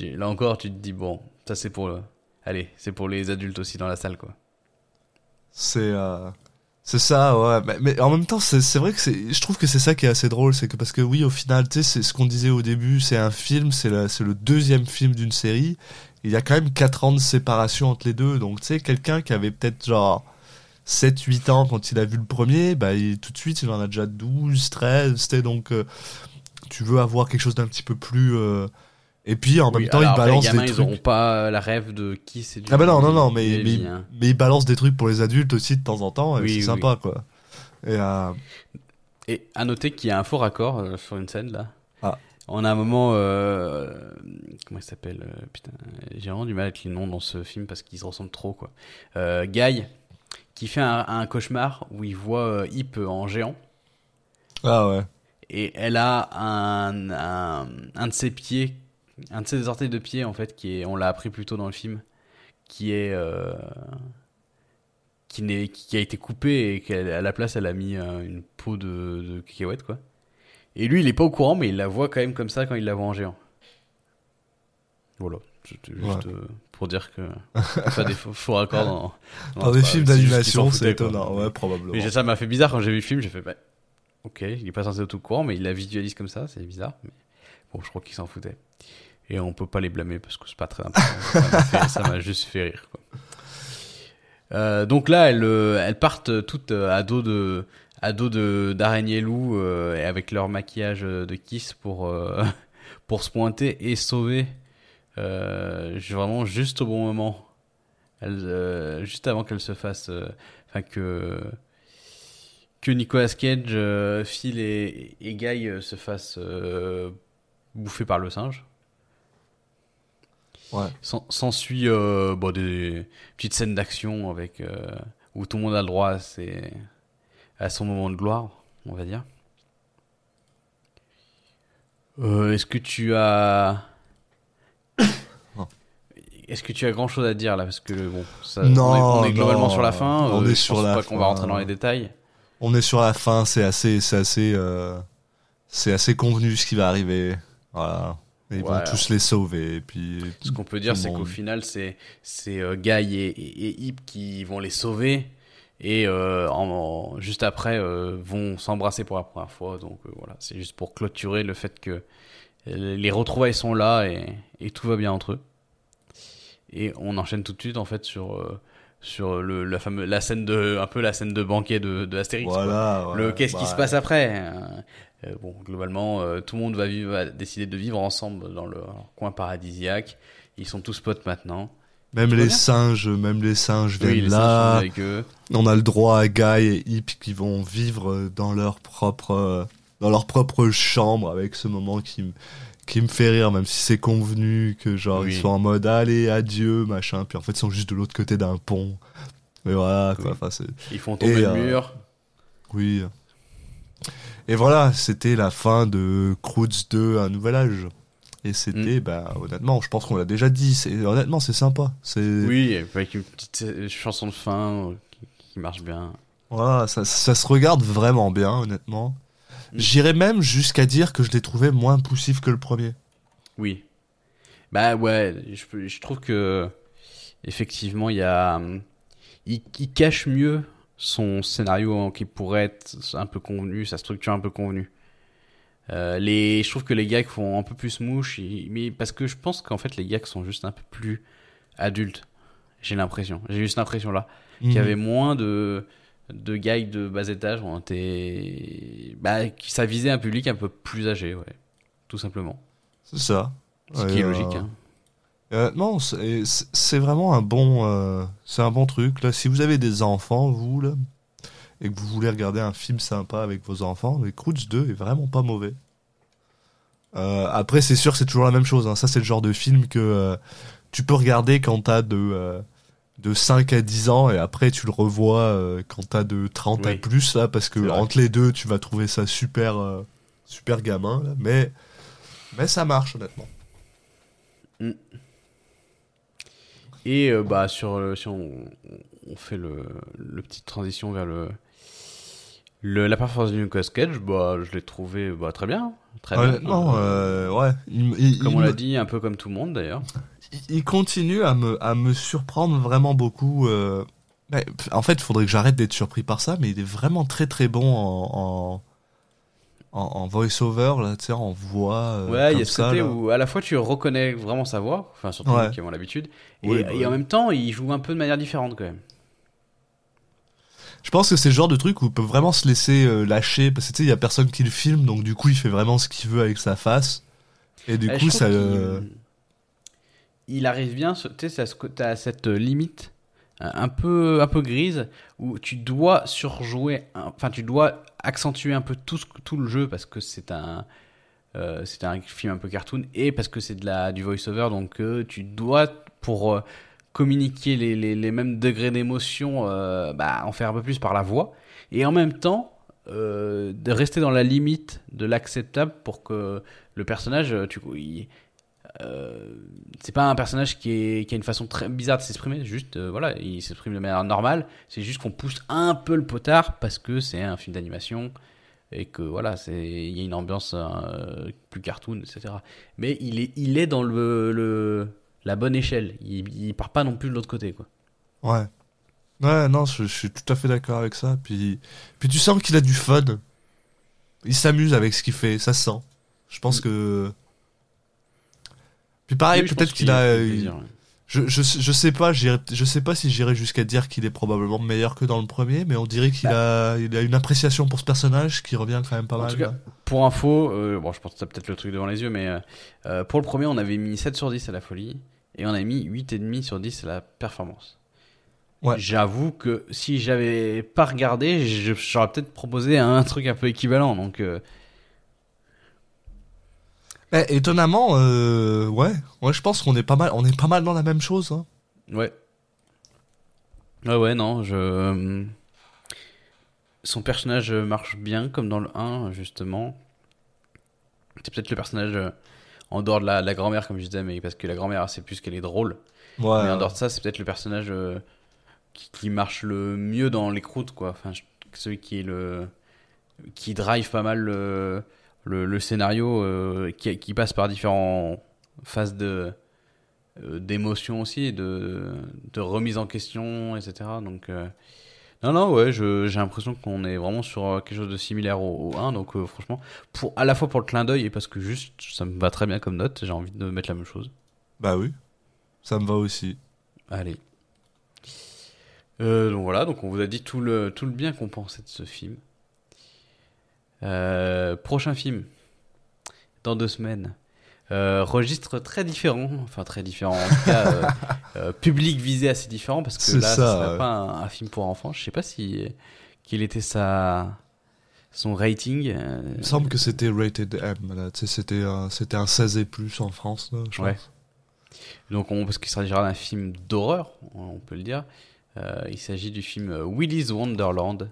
Speaker 5: là encore, tu te dis bon, ça c'est pour, le- allez, c'est pour les adultes aussi dans la salle quoi.
Speaker 1: C'est c'est ça, ouais. Mais, en même temps, c'est vrai que c'est. Je trouve que c'est ça qui est assez drôle, c'est que parce que oui, au final, tu sais, c'est ce qu'on disait au début, c'est un film, c'est la- c'est le deuxième film d'une série. Il y a quand même 4 ans de séparation entre les deux, donc tu sais, quelqu'un qui avait peut-être genre 7, 8 ans quand il a vu le premier, bah il- tout de suite, il en a déjà 12, 13, c'était donc. euh, tu veux avoir quelque chose d'un petit peu plus. euh, et puis en
Speaker 5: Oui,
Speaker 1: même temps,
Speaker 5: alors
Speaker 1: il
Speaker 5: après,
Speaker 1: balance
Speaker 5: les gamins,
Speaker 1: des
Speaker 5: ils
Speaker 1: trucs.
Speaker 5: auront pas la rêve de qui c'est du
Speaker 1: Ah bah non, non, non, mais, mais,
Speaker 5: heavy, hein.
Speaker 1: mais il balance des trucs pour les adultes aussi de temps en temps,
Speaker 5: Oui,
Speaker 1: c'est
Speaker 5: oui.
Speaker 1: sympa, quoi. Et euh,
Speaker 5: Et à noter qu'il y a un faux raccord euh, sur une scène là.
Speaker 1: Ah.
Speaker 5: On a un moment, euh, comment il s'appelle euh, Putain, j'ai vraiment du mal avec les noms dans ce film parce qu'ils se ressemblent trop quoi. Euh, Guy qui fait un, un cauchemar où il voit euh, Hip en géant
Speaker 1: Ah ouais.
Speaker 5: et elle a un, un, un de ses pieds, un de ses orteils de pied en fait qui est, on l'a appris plus tôt dans le film, qui est euh, qui, n'est, qui a été coupé et qu'à la place elle a mis euh, une peau de, de cacahuète quoi. Et lui il est pas au courant mais il la voit quand même comme ça quand il la voit en géant. Voilà, c'était juste
Speaker 1: Ouais.
Speaker 5: euh, pour dire que ça des faux, faux raccords dans,
Speaker 1: Dans des films d'animation, c'est
Speaker 5: quoi.
Speaker 1: étonnant, ouais, probablement.
Speaker 5: Mais ça m'a fait bizarre quand j'ai vu le film, j'ai fait bah, ok, il est pas censé être au courant, mais il la visualise comme ça, c'est bizarre. Mais je crois qu'il s'en foutait. Et on peut pas les blâmer parce que c'est pas très important. ça m'a juste fait rire. Euh, donc là, elles, euh, partent toutes euh, à dos de à dos de d'araignée loup et avec leur maquillage de kiss pour pour se pointer et sauver vraiment juste au bon moment. Juste avant qu'elles se fassent, enfin que que Nicolas Cage, Phil et, et Guy se fassent bouffer par le singe.
Speaker 1: Ouais.
Speaker 5: S'en- S'ensuit euh, bon, des petites scènes d'action avec euh, où tout le monde a le droit à, ses- à son moment de gloire, on va dire. Euh, Est-ce que tu as. Est-ce que tu as grand chose à dire là? Parce que bon, ça,
Speaker 1: Non,
Speaker 5: on, est, on est globalement
Speaker 1: non.
Speaker 5: sur la fin.
Speaker 1: On
Speaker 5: euh,
Speaker 1: est
Speaker 5: je
Speaker 1: sur
Speaker 5: pense
Speaker 1: la
Speaker 5: pas qu'on va rentrer dans les détails.
Speaker 1: On est sur la fin, c'est assez, c'est assez, euh, c'est assez convenu ce qui va arriver. Voilà. Et ils vont tous les sauver, et puis.
Speaker 5: Ce qu'on peut dire, c'est qu'au final, c'est euh, Guy et, et, et Hip qui vont les sauver et euh, en, en- juste après euh, vont s'embrasser pour la première fois. Donc euh, voilà, c'est juste pour clôturer le fait que les retrouvailles sont là et, et tout va bien entre eux. Et on enchaîne tout de suite en fait sur sur le, la fameuse, la scène de, un peu la scène de banquet de, de Astérix. Le qu'est-ce qui
Speaker 1: bah,
Speaker 5: se passe après euh, Bon, globalement, euh, tout le monde va, vivre, va décider de vivre ensemble dans le coin paradisiaque. Ils sont tous potes maintenant.
Speaker 1: Même les singes, même les singes viennent
Speaker 5: Oui, les singes
Speaker 1: là.
Speaker 5: sont avec eux.
Speaker 1: On a le droit à Guy et Hip qui vont vivre dans leur propre, euh, dans leur propre chambre avec ce moment qui me, qui me fait rire, même si c'est convenu que genre
Speaker 5: Oui.
Speaker 1: ils sont en mode allez adieu machin, puis en fait ils sont juste de l'autre côté d'un pont. Mais voilà quoi.
Speaker 5: Oui.
Speaker 1: Enfin
Speaker 5: Ils font tomber
Speaker 1: Et,
Speaker 5: le
Speaker 1: euh,
Speaker 5: mur.
Speaker 1: oui. Et voilà, c'était la fin de Croods 2, un nouvel âge. Et c'était,
Speaker 5: Mm.
Speaker 1: bah, honnêtement, je pense qu'on l'a déjà dit. C'est, honnêtement, c'est sympa. C'est,
Speaker 5: Oui, avec une petite euh, chanson de fin euh, qui, qui marche bien.
Speaker 1: Voilà, ça, ça se regarde vraiment bien, honnêtement.
Speaker 5: Mm.
Speaker 1: J'irais même jusqu'à dire que je l'ai trouvé moins poussif que le premier.
Speaker 5: Oui. Bah ouais, je, trouve que effectivement il y a, hum, il, il cache mieux son scénario hein, qui pourrait être un peu convenu, sa structure un peu convenue. Euh, les, je trouve que les gags font un peu plus mouche, et- mais parce que je pense qu'en fait les gags sont juste un peu plus adultes. J'ai l'impression, j'ai eu cette impression là, qu'il y
Speaker 1: Mhm.
Speaker 5: avait moins de de gags de bas étage, on était, bah, ça visait un public un peu plus âgé, ouais, tout simplement.
Speaker 1: C'est ça.
Speaker 5: Ce
Speaker 1: Ouais,
Speaker 5: qui est
Speaker 1: euh,
Speaker 5: logique. Hein.
Speaker 1: Euh, non, c'est vraiment un bon, euh, c'est un bon truc. Là, si vous avez des enfants, vous là, et que vous voulez regarder un film sympa avec vos enfants, les Croods 2 est vraiment pas mauvais. Euh, après, c'est sûr, c'est toujours la même chose. hein. Ça, c'est le genre de film que tu peux regarder quand t'as de de 5 à 10 ans et après tu le revois quand t'as de 30 à
Speaker 5: Oui.
Speaker 1: plus là parce que entre les deux tu vas trouver ça super super gamin là mais mais ça marche honnêtement
Speaker 5: Et euh, bah sur le, si on, on fait le, le petite transition vers le, le la performance de Nicolas Cage, bah je l'ai trouvé bah, très bien, très bien.
Speaker 1: honnêtement euh, ouais il, il-
Speaker 5: Comme
Speaker 1: il
Speaker 5: on
Speaker 1: me-
Speaker 5: l'a dit, un peu comme tout le monde d'ailleurs.
Speaker 1: il- continue à me à me surprendre vraiment beaucoup euh, en fait il faudrait que j'arrête d'être surpris par ça mais il est vraiment très très bon en en, en, en voice-over là tu sais en voix euh,
Speaker 5: ouais, il y a ce côté
Speaker 1: là.
Speaker 5: où à la fois tu reconnais vraiment sa voix, enfin surtout
Speaker 1: Ouais.
Speaker 5: qui avons l'habitude, et,
Speaker 1: Oui, bah
Speaker 5: et en même temps il joue un peu de manière différente quand même.
Speaker 1: Je pense que c'est le genre de truc où il peut vraiment se laisser euh, lâcher parce que tu sais il y a personne qui le filme donc du coup il fait vraiment ce qu'il veut avec sa face et du
Speaker 5: Eh,
Speaker 1: coup ça
Speaker 5: trouve
Speaker 1: euh,
Speaker 5: il arrive bien, tu sais, t'as cette euh, limite un peu, un peu grise où tu dois surjouer, enfin tu dois accentuer un peu tout, le jeu parce que c'est un, euh, c'est un film un peu cartoon et parce que c'est du voice-over donc euh, tu dois pour euh, communiquer les, mêmes degrés d'émotion, bah, en faire un peu plus par la voix et en même temps de rester dans la limite de l'acceptable pour que le personnage, tu, il, euh, c'est pas un personnage qui, est, qui a une façon très bizarre de s'exprimer, juste euh, voilà, il s'exprime de manière normale. C'est juste qu'on pousse un peu le potard parce que c'est un film d'animation et que voilà, c'est il y a une ambiance euh, plus cartoon, etc. Mais il est il est dans le, le la bonne échelle. Il, il part pas non plus de l'autre côté quoi.
Speaker 1: ouais ouais non je, je suis tout à fait d'accord avec ça puis puis tu sens qu'il a du fun il s'amuse avec ce qu'il fait ça se sent je pense
Speaker 5: Mm.
Speaker 1: que puis pareil
Speaker 5: Oui,
Speaker 1: peut-être qu'il a il-
Speaker 5: plaisir, ouais.
Speaker 1: Je, je, je sais pas, je sais pas si j'irai jusqu'à dire qu'il est probablement meilleur que dans le premier, mais on dirait qu'il a, il a une appréciation pour ce personnage qui revient quand même pas
Speaker 5: Bah. En
Speaker 1: mal.
Speaker 5: tout cas. Pour info, euh, bon, je pense que t'as peut-être le truc devant les yeux, mais euh, euh, pour le premier, on avait mis 7 sur 10 à la folie et on a mis 8,5 sur 10 à la performance.
Speaker 1: Ouais.
Speaker 5: J'avoue que si j'avais pas regardé, j'aurais peut-être proposé un truc un peu équivalent. Donc, euh,
Speaker 1: Eh, étonnamment, euh, ouais, ouais, je pense qu'on est pas mal, on est pas mal dans la même chose. Hein.
Speaker 5: ouais. Ouais, ouais, non, je. euh, Son personnage marche bien, comme dans le 1, justement. C'est peut-être le personnage euh, en dehors de la, la grand-mère, comme je disais, mais parce que la grand-mère, c'est plus qu'elle est drôle.
Speaker 1: Ouais.
Speaker 5: Mais en dehors de ça, c'est peut-être le personnage euh, qui, qui marche le mieux dans les croûtes, quoi. Enfin, je- celui qui est le qui drive pas mal le, le, le scénario, euh, qui, qui passe par différentes phases de euh, d'émotion aussi, de, de remise en question, etc. Donc, euh, non, non, ouais, j'ai l'impression qu'on est vraiment sur quelque chose de similaire au, au 1. Donc, euh, franchement, pour, à la fois pour le clin d'œil et parce que juste, ça me va très bien comme note, j'ai envie de mettre la même chose.
Speaker 1: Bah oui, ça me va aussi.
Speaker 5: Allez. Euh, donc voilà, donc on vous a dit tout le, tout le bien qu'on pensait de ce film. Euh, prochain film, dans deux semaines. Euh, registre très différent, enfin très différent, en tout cas euh, public visé assez différent parce que là,
Speaker 1: ça,
Speaker 5: ce serait pas un, un film pour enfants. Je sais pas si quel était sa son rating.
Speaker 1: Il me semble que c'était rated M. C'était un, un 16 et plus en France. Là, je
Speaker 5: Ouais.
Speaker 1: pense.
Speaker 5: Donc, on, parce qu'il s'agira d'un film d'horreur, on peut le dire. Euh, il s'agit du film Willy's Wonderland,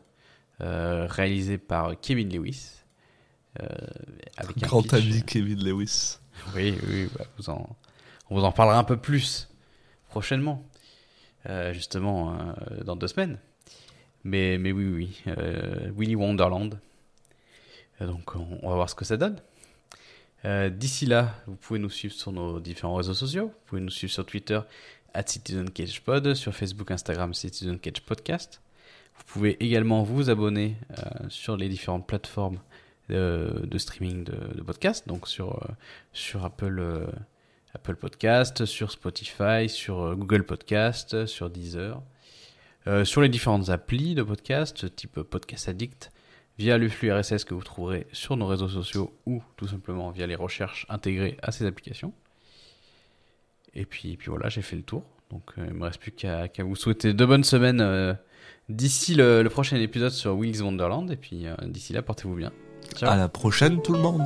Speaker 5: réalisé par Kevin Lewis. euh, avec un
Speaker 1: Grand
Speaker 5: pitch-
Speaker 1: ami Kevin Lewis.
Speaker 5: Oui, oui, bah, vous en, on vous en parlera un peu plus prochainement, euh, justement euh, dans deux semaines. Mais, mais oui, oui, euh, Willy Wonderland. Euh, donc, on, on va voir ce que ça donne. Euh, D'ici là, vous pouvez nous suivre sur nos différents réseaux sociaux. Vous pouvez nous suivre sur Twitter, at CitizenCagePod, sur Facebook, Instagram, Citizen Cage Podcast. Vous pouvez également vous abonner euh, sur les différentes plateformes de, streaming de, de podcasts, donc sur, euh, sur Apple, euh, Apple Podcast, sur Spotify, sur Google Podcast, sur Deezer, sur les différentes applis de podcast, type Podcast Addict, via le flux RSS que vous trouverez sur nos réseaux sociaux ou tout simplement via les recherches intégrées à ces applications. Et puis, voilà, j'ai fait le tour. Donc il me reste plus qu'à vous souhaiter de bonnes semaines d'ici le, prochain épisode sur Willy's Wonderland. Et puis euh, d'ici là, portez-vous bien.
Speaker 1: À la prochaine, tout le monde.